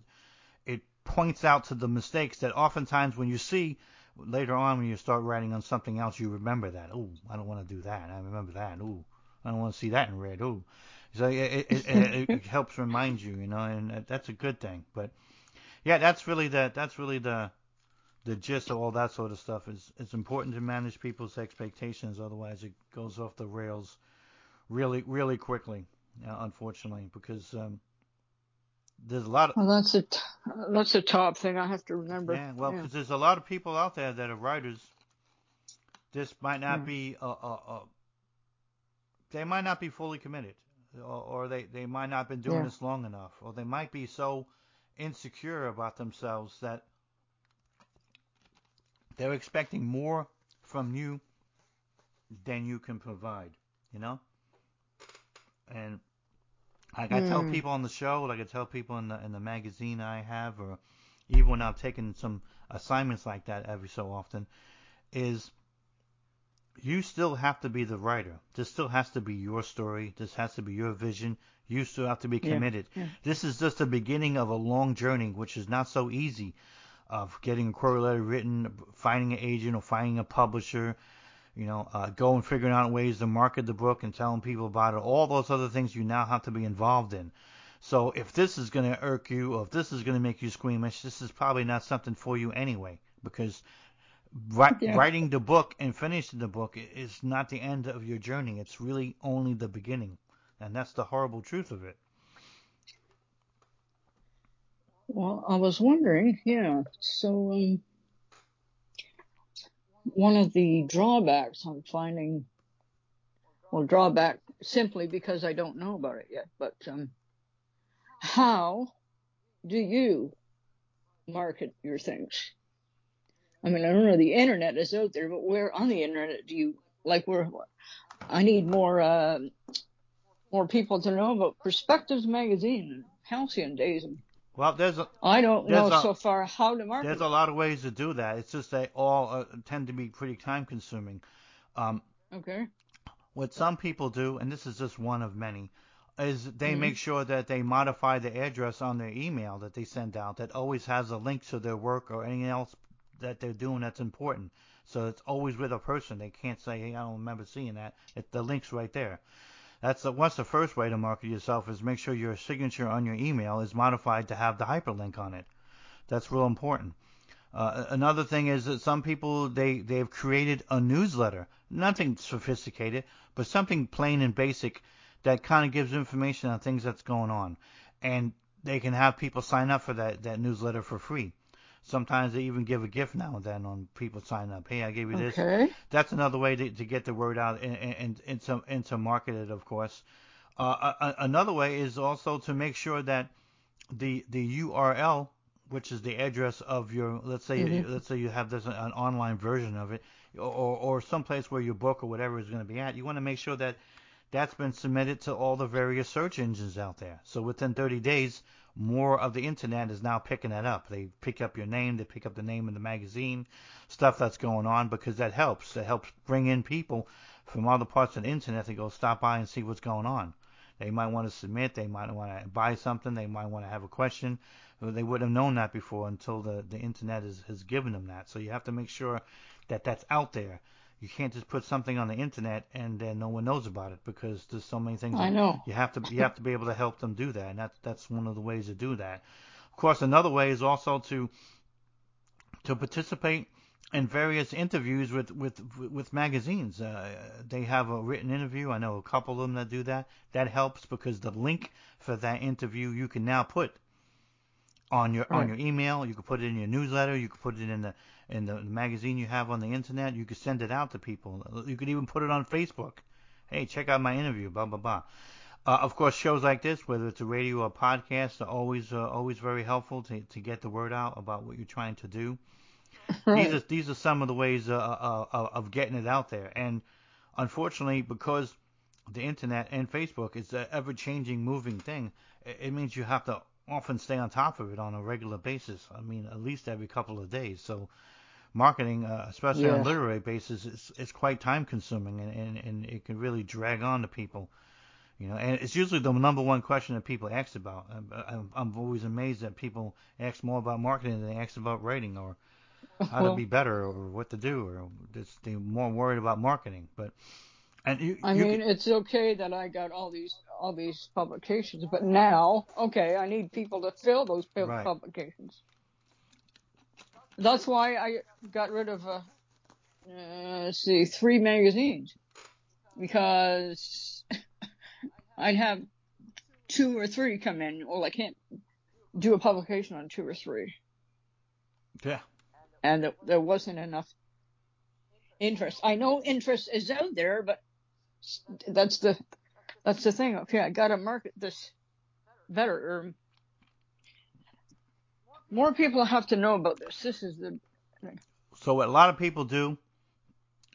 it points out to the mistakes that oftentimes when you see later on when you start writing on something else, you remember that. Oh, I don't want to do that. I remember that. Oh, I don't want to see that in red. Oh, so it it, it, it helps remind you, you know, and that's a good thing. But yeah, that's really the that's really the the gist of all that sort of stuff. Is it's important to manage people's expectations, otherwise it goes off the rails really really quickly, uh, unfortunately, because um, there's a lot of Well, that's a t- that's a top thing I have to remember. yeah, well, yeah. because there's a lot of people out there that are writers. This might not Yeah. be a, a, a they might not be fully committed, or, or they they might not have been doing Yeah. this long enough, or they might be so insecure about themselves that they're expecting more from you than you can provide. You know, and like I tell Hmm. people on the show, like I tell people in the in the magazine I have, or even when I've taken some assignments like that every so often, is you still have to be the writer. This still has to be your story. This has to be your vision. You still have to be Yeah, committed. yeah. This is just the beginning of a long journey, which is not so easy. Of getting a query letter written, finding an agent or finding a publisher, you know, uh, and figuring out ways to market the book and telling people about it. All those other things you now have to be involved in. So if this is going to irk you, or if this is going to make you squeamish, this is probably not something for you anyway, because wri- Yeah. writing the book and finishing the book is not the end of your journey. It's really only the beginning, and that's the horrible truth of it. Well, I was wondering, yeah. So, um, one of the drawbacks I'm finding, well, drawback simply because I don't know about it yet, but um, how do you market your things? I mean, I don't know, the internet is out there, but where on the internet do you, like, where, I need more, uh, more people to know about Perspectives Magazine and Halcyon Days. And Well, there's a, I don't know a- so far how to market there's a lot of ways to do that. It's just they all uh, tend to be pretty time consuming. Um, Okay. what some people do, and this is just one of many, is they Mhm. make sure that they modify the address on their email that they send out that always has a link to their work or anything else that they're doing that's important. So it's always with a person. They can't say, "Hey, I don't remember seeing that." It, the link's right there. That's the, what's the first way to market yourself is make sure your signature on your email is modified to have the hyperlink on it. That's real important. Uh, another thing is that some people they they've created a newsletter, nothing sophisticated, but something plain and basic that kind of gives information on things that's going on, and they can have people sign up for that that newsletter for free. Sometimes they even give a gift now and then on people sign up. Hey, I gave you this. Okay. That's another way to, to get the word out and, and, and, to, and to market it, of course. Uh, a, another way is also to make sure that the the URL, which is the address of your, let's say Mhm. let's say you have this an online version of it, or or someplace where your book or whatever is going to be at, you want to make sure that that's been submitted to all the various search engines out there. So within 30 days, more of the internet is now picking that up. They pick up your name, they pick up the name of the magazine, stuff that's going on because that helps. It helps bring in people from other parts of the internet to go stop by and see what's going on. They might want to submit, they might want to buy something, they might want to have a question. They wouldn't have known that before until the, the internet has, has given them that. So you have to make sure that that's out there. You can't just put something on the internet and then no one knows about it because there's so many things I know. you have to you have to be able to help them do that, and that's that's one of the ways to do that. Of course, another way is also to to participate in various interviews with with with magazines. Uh, they have a written interview. I know a couple of them that do that. That helps because the link for that interview you can now put on your on your email. You can put it in your newsletter. You can put it in the in the magazine you have on the internet. You can send it out to people. You could even put it on Facebook. Hey, check out my interview. Blah blah blah. Uh, of course, shows like this, whether it's a radio or podcast, are always uh, always very helpful to to get the word out about what you're trying to do. [laughs] Right. These are these are some of the ways uh, uh, uh, of getting it out there. And unfortunately, because the internet and Facebook is an ever-changing, moving thing, it, it means you have to often stay on top of it on a regular basis. I mean, at least every couple of days. So marketing, uh, especially on a literary basis, is, is quite time-consuming, and, and, and it can really drag on to people. You know, and it's usually the number one question that people ask about. I'm, I'm, always amazed that people ask more about marketing than they ask about writing or how Well, to be better or what to do or just they're more worried about marketing. But and you, I you mean, can- it's okay that I got all these all these publications, but now, okay, I need people to fill those Right. publications. That's why I got rid of, uh, uh, see, three magazines because [laughs] I'd have two or three come in. Well, I can't do a publication on two or three, yeah, and there, there wasn't enough interest. I know interest is out there, but that's the that's the thing. Okay, I got to market this better. Or more people have to know about this. This is the So what a lot of people do,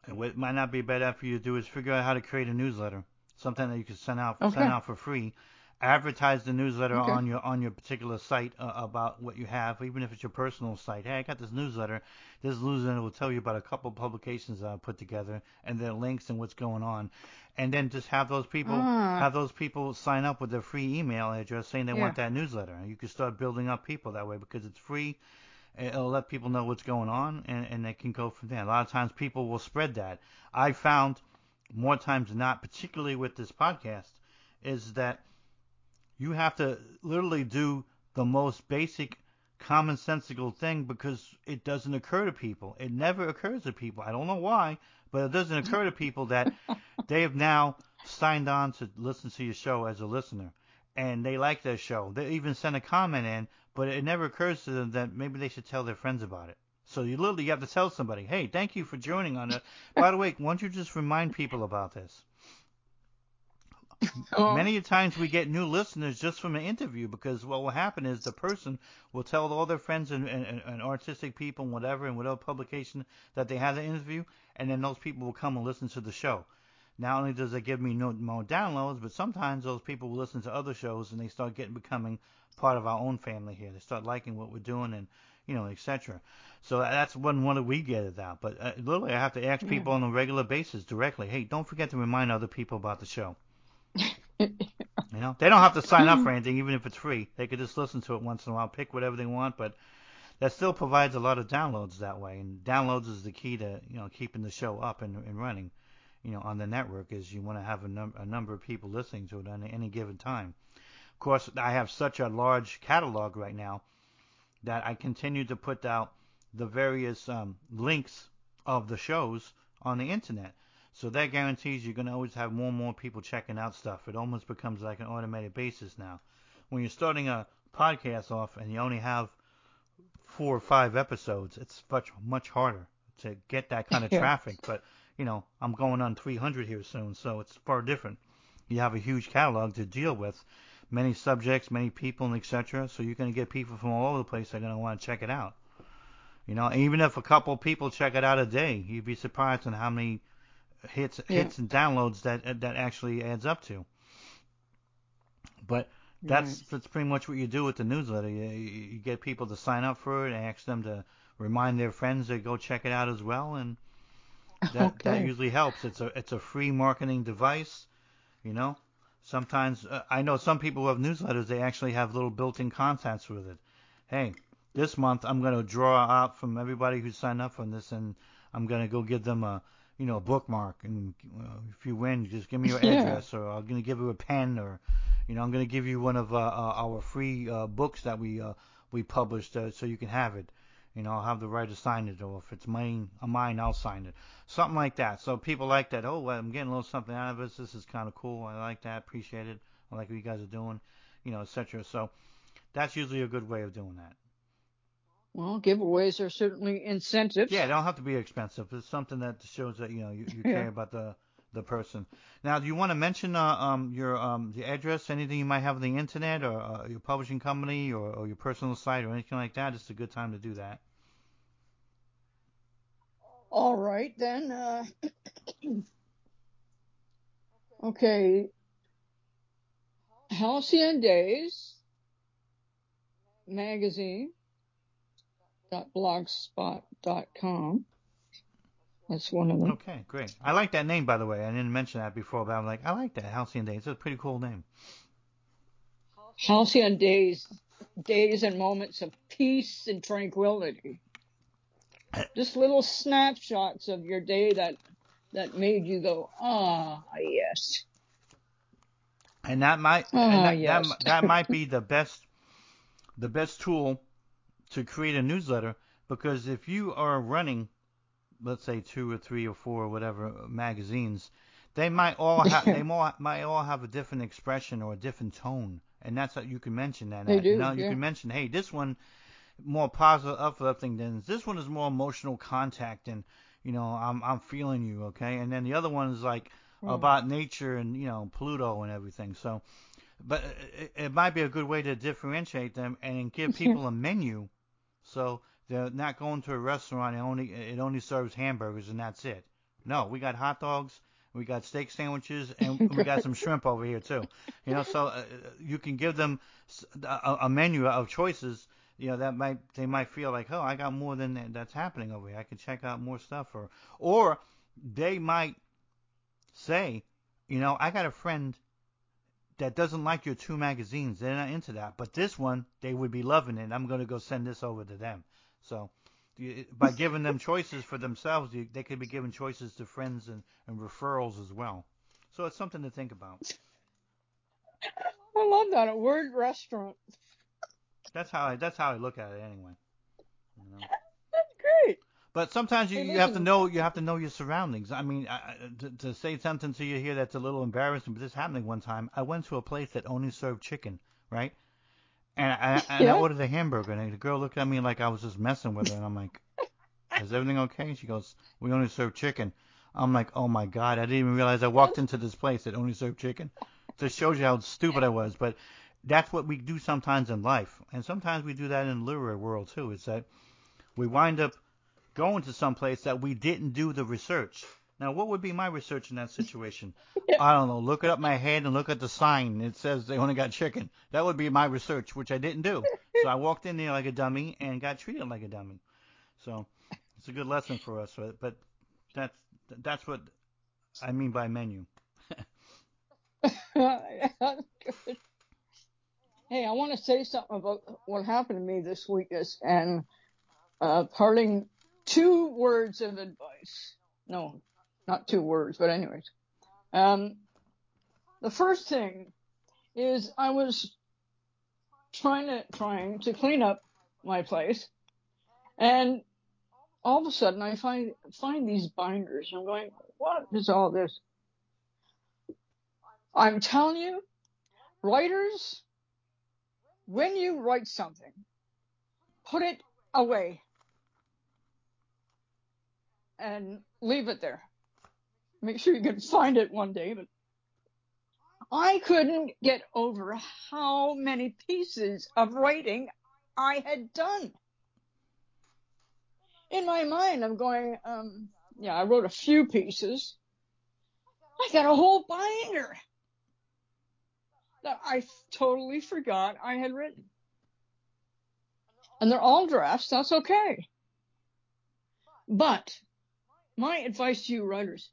and what might not be a bad idea for you to do, is figure out how to create a newsletter, something that you can send out Okay. send out for free. Advertise the newsletter Okay. on your on your particular site uh, about what you have, even if it's your personal site. Hey, I got this newsletter. This newsletter will tell you about a couple publications that I put together, and their links and what's going on, and then just have those people Ah. have those people sign up with their free email address saying they Yeah. want that newsletter. You can start building up people that way because it's free it'll let people know what's going on and, and they can go from there. A lot of times people will spread that. I found more times than not, particularly with this podcast, is that you have to literally do the most basic commonsensical thing because it doesn't occur to people. It never occurs to people. I don't know why, but it doesn't occur to people that [laughs] they have now signed on to listen to your show as a listener and they like their show. They even send a comment in, but it never occurs to them that maybe they should tell their friends about it. So you literally have to tell somebody, hey, thank you for joining on it. By the way, why don't you just remind people about this? [laughs] oh, Many times we get new listeners just from an interview because what will happen is the person will tell all their friends and, and, and artistic people and whatever and whatever publication that they had the interview, and then those people will come and listen to the show. Not only does it give me no more downloads, but sometimes those people will listen to other shows and they start getting becoming part of our own family here. They start liking what we're doing and you know, etc. So that's one one that we get it out. But uh, literally, I have to ask people on a regular basis directly. Hey, don't forget to remind other people about the show. [laughs] You know, they don't have to sign up for [laughs] anything, even if it's free. They could just listen to it once in a while, pick whatever they want. But that still provides a lot of downloads that way. And downloads is the key to you know keeping the show up and, and running. You know, on the network is you want to have a, num- a number of people listening to it on any given time. Of course, I have such a large catalog right now that I continue to put out the various um, links of the shows on the internet. So that guarantees you're going to always have more and more people checking out stuff. It almost becomes like an automated basis now. When you're starting a podcast off and you only have four or five episodes, it's much much harder to get that kind of [laughs] traffic. But you know, I'm going on 300 here soon, so it's far different. You have a huge catalog to deal with, many subjects, many people, and etc. So you're going to get people from all over the place that are going to want to check it out. You know, even if a couple people check it out a day, you'd be surprised on how many hits, Yeah. hits and downloads that that actually adds up to. But that's that's pretty much what you do with the newsletter. You, you get people to sign up for it, and ask them to remind their friends to go check it out as well, and [laughs] that that usually helps. It's a it's a free marketing device, you know. Sometimes uh, I know some people who have newsletters. They actually have little built-in contents with it. Hey, this month I'm going to draw out from everybody who signed up on this, and I'm going to go give them a you know bookmark. And uh, if you win, just give me your Yeah. address, or I'm going to give you a pen, or you know I'm going to give you one of uh, uh, our free uh, books that we uh, we published, uh, so you can have it. You know, I'll have the writer sign it, or if it's mine, mine, I'll sign it. Something like that. So people like that. Oh, well, I'm getting a little something out of this. This is kind of cool. I like that. Appreciate it. I like what you guys are doing. You know, etc. So that's usually a good way of doing that. Well, giveaways are certainly incentives. Yeah, they don't have to be expensive. It's something that shows that you know you, you care about the the person. Now, do you want to mention uh, um your um the address, anything you might have on the internet, or uh, your publishing company, or, or your personal site, or anything like that? It's a good time to do that. All right, then. Uh, [clears throat] okay. Halcyon Days magazine dot blogspot. That's one of them. Okay, great. I like that name, by the way. I didn't mention that before, but I'm like, I like that Halcyon Days. It's a pretty cool name. Halcyon Days, days and moments of peace and tranquility. Just little snapshots of your day that that made you go, ah, yes. and that might Ah, and that, yes. that, that might be the best the best tool to create a newsletter because if you are running let's say two or three or four or whatever magazines they might all have [laughs] they mo- might all have a different expression or a different tone and that's what you can mention that. They do, you know you can mention hey this one more positive uplifting than this. One is more emotional contact and you know I'm I'm feeling you okay? And then the other one is like Hmm. about nature and you know Pluto and everything. So, but it, it might be a good way to differentiate them and give [laughs] people a menu, so they're not going to a restaurant and only it only serves hamburgers and that's it. No, we got hot dogs, we got steak sandwiches, and [laughs] we got some shrimp over here too. You know, so uh, you can give them a menu of choices. You know, that might they might feel like, oh, I got more than that's happening over here. I could check out more stuff, or or they might say, you know, I got a friend that doesn't like your two magazines. They're not into that. But this one, they would be loving it. I'm going to go send this over to them. So by giving them choices for themselves, you, they could be giving choices to friends and, and referrals as well. So it's something to think about. I love that. A word restaurant. That's how I that's how I look at it anyway. You know? That's great. But sometimes you, you have to know you have to know your surroundings. I mean, I, to, to say something to you here that's a little embarrassing, but this happened one time. I went to a place that only served chicken, right? And I, and Yeah. I ordered a hamburger, and the girl looked at me like I was just messing with her, and I'm like, [laughs] "Is everything okay?" She goes, "We only serve chicken." I'm like, "Oh my god!" I didn't even realize I walked into this place that only served chicken. Just shows you how stupid I was. But that's what we do sometimes in life, and sometimes we do that in the literary world too. Is that we wind up going to some place that we didn't do the research. Now, what would be my research in that situation? [laughs] I don't know. Look it up my head and look at the sign. It says they only got chicken. That would be my research, which I didn't do. [laughs] So I walked in there like a dummy and got treated like a dummy. So it's a good lesson for us. But, but that's that's what I mean by menu. [laughs] Hey, I want to say something about what happened to me this week is, and uh, parting two words of advice. No, not two words, but anyways. Um, the first thing is I was trying to trying to clean up my place, and all of a sudden I find find these binders. I'm going, what is all this? I'm telling you, writers, when you write something, put it away and leave it there. Make sure you can find it one day, but I couldn't get over how many pieces of writing I had done. In my mind, I'm going, um, yeah, I wrote a few pieces. I got a whole binder that I totally forgot I had written. And they're all drafts, that's okay. But my advice to you writers,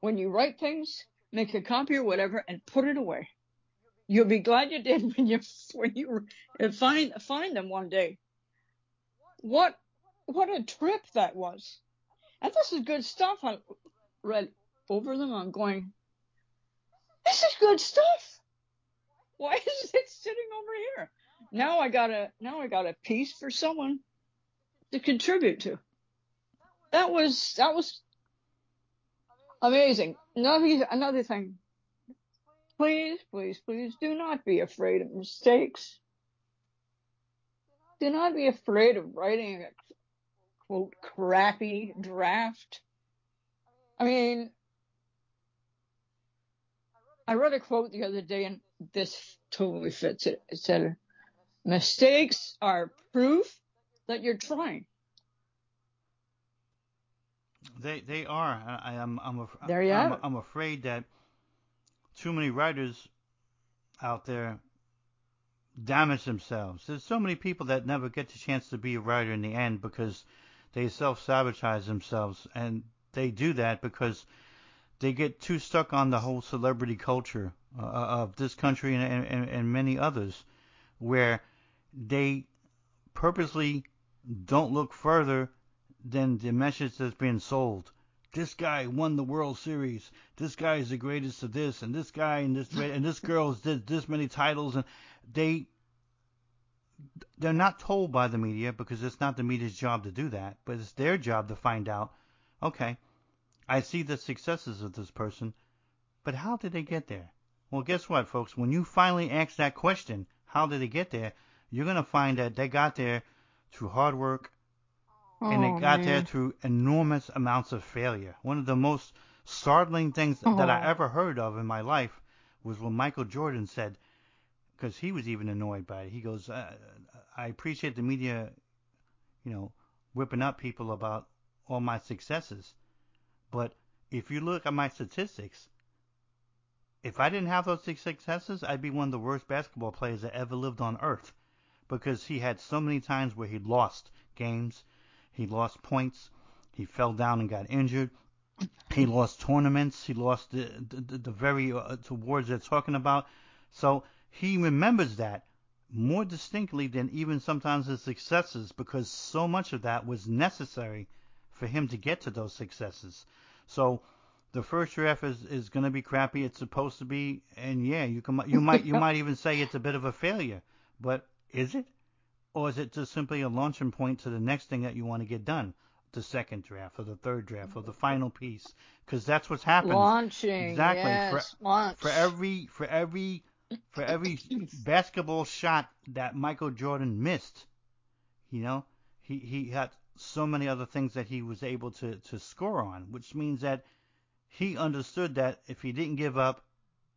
when you write things, make a copy or whatever and put it away. You'll be glad you did [laughs] when you when you find find them one day. What what a trip that was. And this is good stuff. I read over them. I'm going, this is good stuff. Why is [laughs] it sitting over here? Now I got a now I got a piece for someone to contribute to. That was that was amazing. Another another thing. Please, please, please do not be afraid of mistakes. Do not be afraid of writing a quote crappy draft. I mean, I read a quote the other day and this totally fits it. It said, mistakes are proof that you're trying. They they are. I, am I'm, af- There you I'm. I'm afraid that too many writers out there damage themselves. There's so many people that never get the chance to be a writer in the end because they self sabotage themselves, and they do that because they get too stuck on the whole celebrity culture uh, of this country and, and, and many others, where they purposely don't look further than the message that's being sold. This guy won the World Series. This guy is the greatest of this, and this guy and this and this [laughs] girl did this many titles, and they they're not told by the media because it's not the media's job to do that, but it's their job to find out. Okay, I see the successes of this person, but how did they get there? Well, guess what, folks? When you finally ask that question, how did they get there? You're gonna find that they got there through hard work, and it they got there through enormous amounts of failure. One of the most startling things that I Oh. ever heard of in my life was when Michael Jordan said, because he was even annoyed by it. He goes, uh, "I appreciate the media, you know, whipping up people about all my successes, but if you look at my statistics." If I didn't have those successes, I'd be one of the worst basketball players that ever lived on earth because he had so many times where he lost games, he lost points, he fell down and got injured, he lost tournaments, he lost the the, the very uh, awards they're talking about. So he remembers that more distinctly than even sometimes his successes because so much of that was necessary for him to get to those successes. So the first draft is, is going to be crappy. It's supposed to be, and yeah, you can you might you [laughs] might even say it's a bit of a failure. But is it, or is it just simply a launching point to the next thing that you want to get done, the second draft or the third draft or the final piece? Because that's what's happened. Launching. Exactly. Yes, launch. For every for every for every [laughs] basketball shot that Michael Jordan missed, you know, he he had so many other things that he was able to to score on, which means that he understood that if he didn't give up,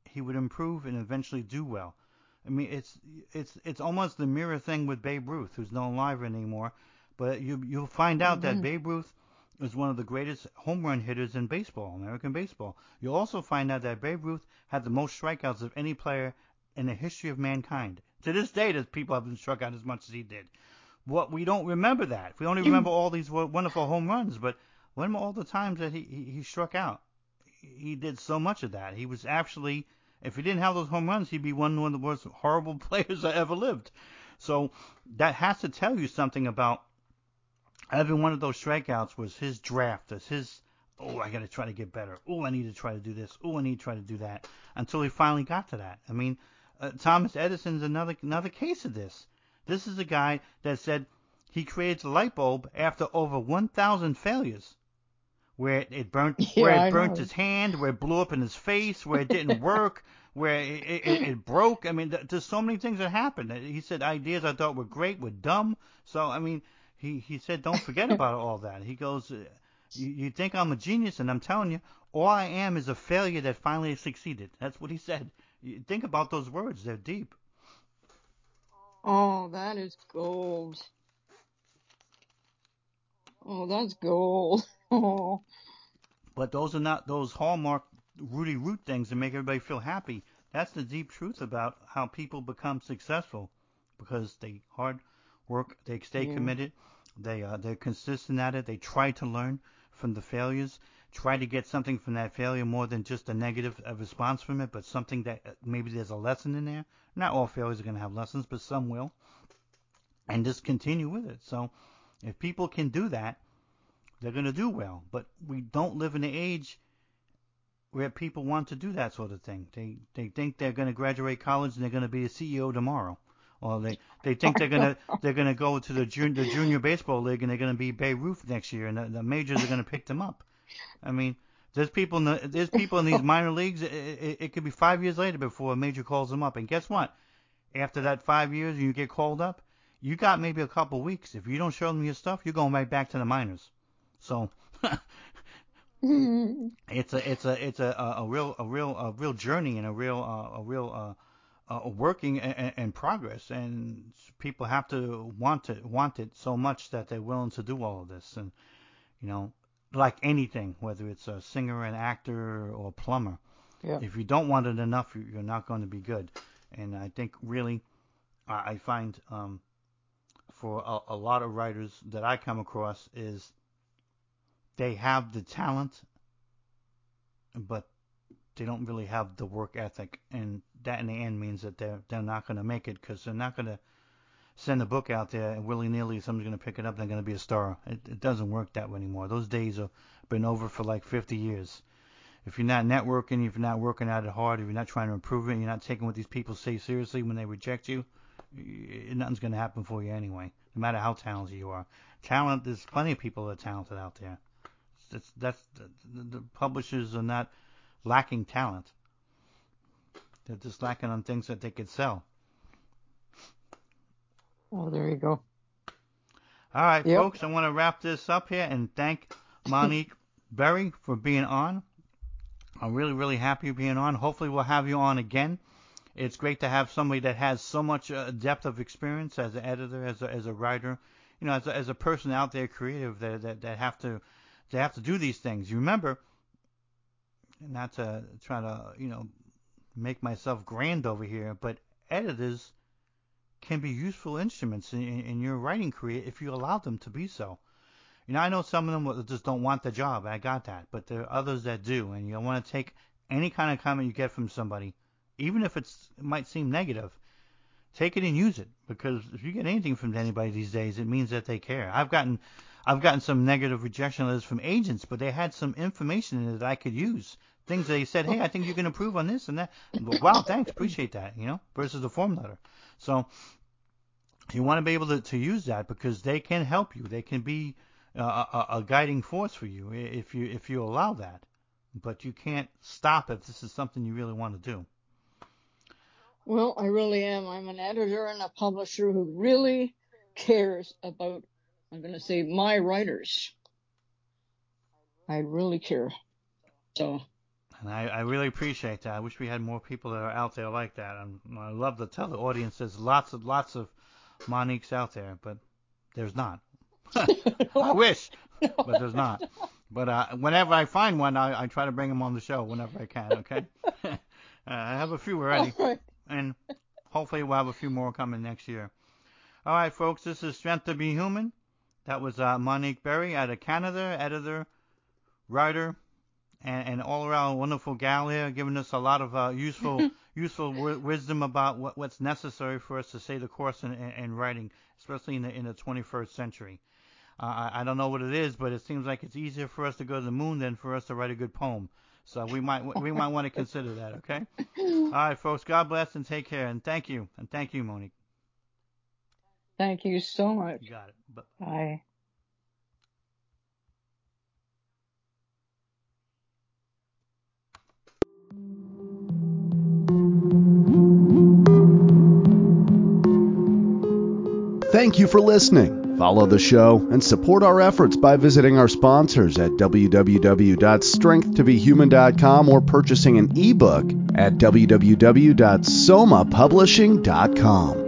he would improve and eventually do well. I mean, it's it's it's almost the mirror thing with Babe Ruth, who's not alive anymore. But you you'll find out that Mhm. Babe Ruth is one of the greatest home run hitters in baseball, American baseball. You'll also find out that Babe Ruth had the most strikeouts of any player in the history of mankind. To this day, there's people have been struck out as much as he did. What we don't remember that. We only remember all these wonderful home runs, but remember all the times that he, he, he struck out. He did so much of that. He was actually, if he didn't have those home runs, he'd be one of the most horrible [laughs] players that ever lived. So that has to tell you something about every one of those strikeouts was his draft, as his, oh, I got to try to get better. Oh, I need to try to do this. Oh, I need to try to do that. Until he finally got to that. I mean, uh, Thomas Edison's another another case of this. This is a guy that said he creates a light bulb after over 1,000 failures, where it, it burnt, [laughs] Yeah, where I it burnt know. his hand, where it blew up in his face, where it didn't work, [laughs] where it, it, it, broke. I mean, th- there's so many things that happened. He said ideas I thought were great were dumb. So I mean, he he said don't forget [laughs] about all that. He goes, you, you think I'm a genius, and I'm telling you, all I am is a failure that finally succeeded. That's what he said. You think about those words; they're deep. Oh, that is gold. Oh, that's gold. [laughs] Oh, But those are not those hallmark Rudy Root things that make everybody feel happy. That's the deep truth about how people become successful because they hard work, they stay Yeah. committed, they uh, they're consistent at it, they try to learn from the failures, try to get something from that failure more than just a negative response from it, but something that uh, maybe there's a lesson in there. Not all failures are going to have lessons, but some will. And just continue with it. So if people can do that, they're going to do well. But we don't live in an age where people want to do that sort of thing. They they think they're going to graduate college and they're going to be a CEO tomorrow, Or they they think they're gonna [laughs] they're gonna go to the junior the junior baseball league and they're gonna be Babe Ruth next year, and the, the majors are gonna pick them up. I mean, there's people in the, there's people in these [laughs] minor leagues. It, it, it could be five years later before a major calls them up, and guess what? After that five years, you get called up. You got maybe a couple weeks. If you don't show them your stuff, you're going right back to the minors. So [laughs] it's a it's a it's a, a, a real a real a real journey and a real uh, a real uh, uh, working and, and progress and people have to want it want it so much that they're willing to do all of this and you know like anything whether it's a singer an actor or a plumber Yeah. if you don't want it enough you- you're not going to be good and I think really I I find um, for a, a lot of writers that I come across is they have the talent, but they don't really have the work ethic, and that in the end means that they're they're not going to make it because they're not going to send a book out there and willy nilly someone's going to pick it up. They're going to be a star. It, it doesn't work that way anymore. Those days have been over for like 50 years. If you're not networking, if you're not working at it hard, if you're not trying to improve it, you're not taking what these people say seriously when they reject you, nothing's going to happen for you anyway, no matter how talented you are. Talent, there's plenty of people that are talented out there. That's, that's the, the publishers are not lacking talent. They're just lacking on things that they could sell. Oh, there you go. All right, Yep. folks, I want to wrap this up here and thank [laughs] Monique Berry for being on. I'm really, really happy you're being on. Hopefully, we'll have you on again. It's great to have somebody that has so much uh, depth of experience as an editor, as a, as a writer, you know, as a, as a person out there creative that, that that have to they have to do these things. You remember, not to try to you know make myself grand over here, but editors can be useful instruments in, in, in your writing career if you allow them to be so. You know, I know some of them just don't want the job. I got that, but there are others that do, and you want to take any kind of comment you get from somebody, even if it's it might seem negative, take it and use it because if you get anything from anybody these days, it means that they care. I've gotten I've gotten some negative rejection letters from agents, but they had some information in it that I could use. Things they said, hey, I think you can improve on this and that. And wow, thanks, appreciate that, you know, versus a form letter. So you want to be able to, to use that because they can help you. They can be a, a guiding force for you if you if you allow that. But you can't stop if this is something you really want to do. Well, I really am. I'm an editor and a publisher who really cares about, I'm going to say, my writers. I really care. So, And I, I really appreciate that. I wish we had more people that are out there like that. And I love to tell the audience there's lots of lots of Moniques out there, but there's not. [laughs] I wish, but there's not. But uh, whenever I find one, I, I try to bring them on the show whenever I can. Okay. [laughs] uh, I have a few already, right. And hopefully we'll have a few more coming next year. All right, folks. This is Strength to Be Human. That was uh, Monique Berry out of Canada, editor, writer, and, and all around wonderful gal here, giving us a lot of uh, useful [laughs] useful w- wisdom about what, what's necessary for us to stay the course in, in, in writing, especially in the in the 21st century. Uh, I, I don't know what it is, but it seems like it's easier for us to go to the moon than for us to write a good poem. So we might we might want to consider that. Okay. [laughs] All right, folks. God bless and take care, and thank you, and thank you, Monique. Thank you so much. You got it. But Bye. Thank you for listening. Follow the show and support our efforts by visiting our sponsors at www.strengthtobehuman.com or purchasing an ebook at www.somapublishing.com.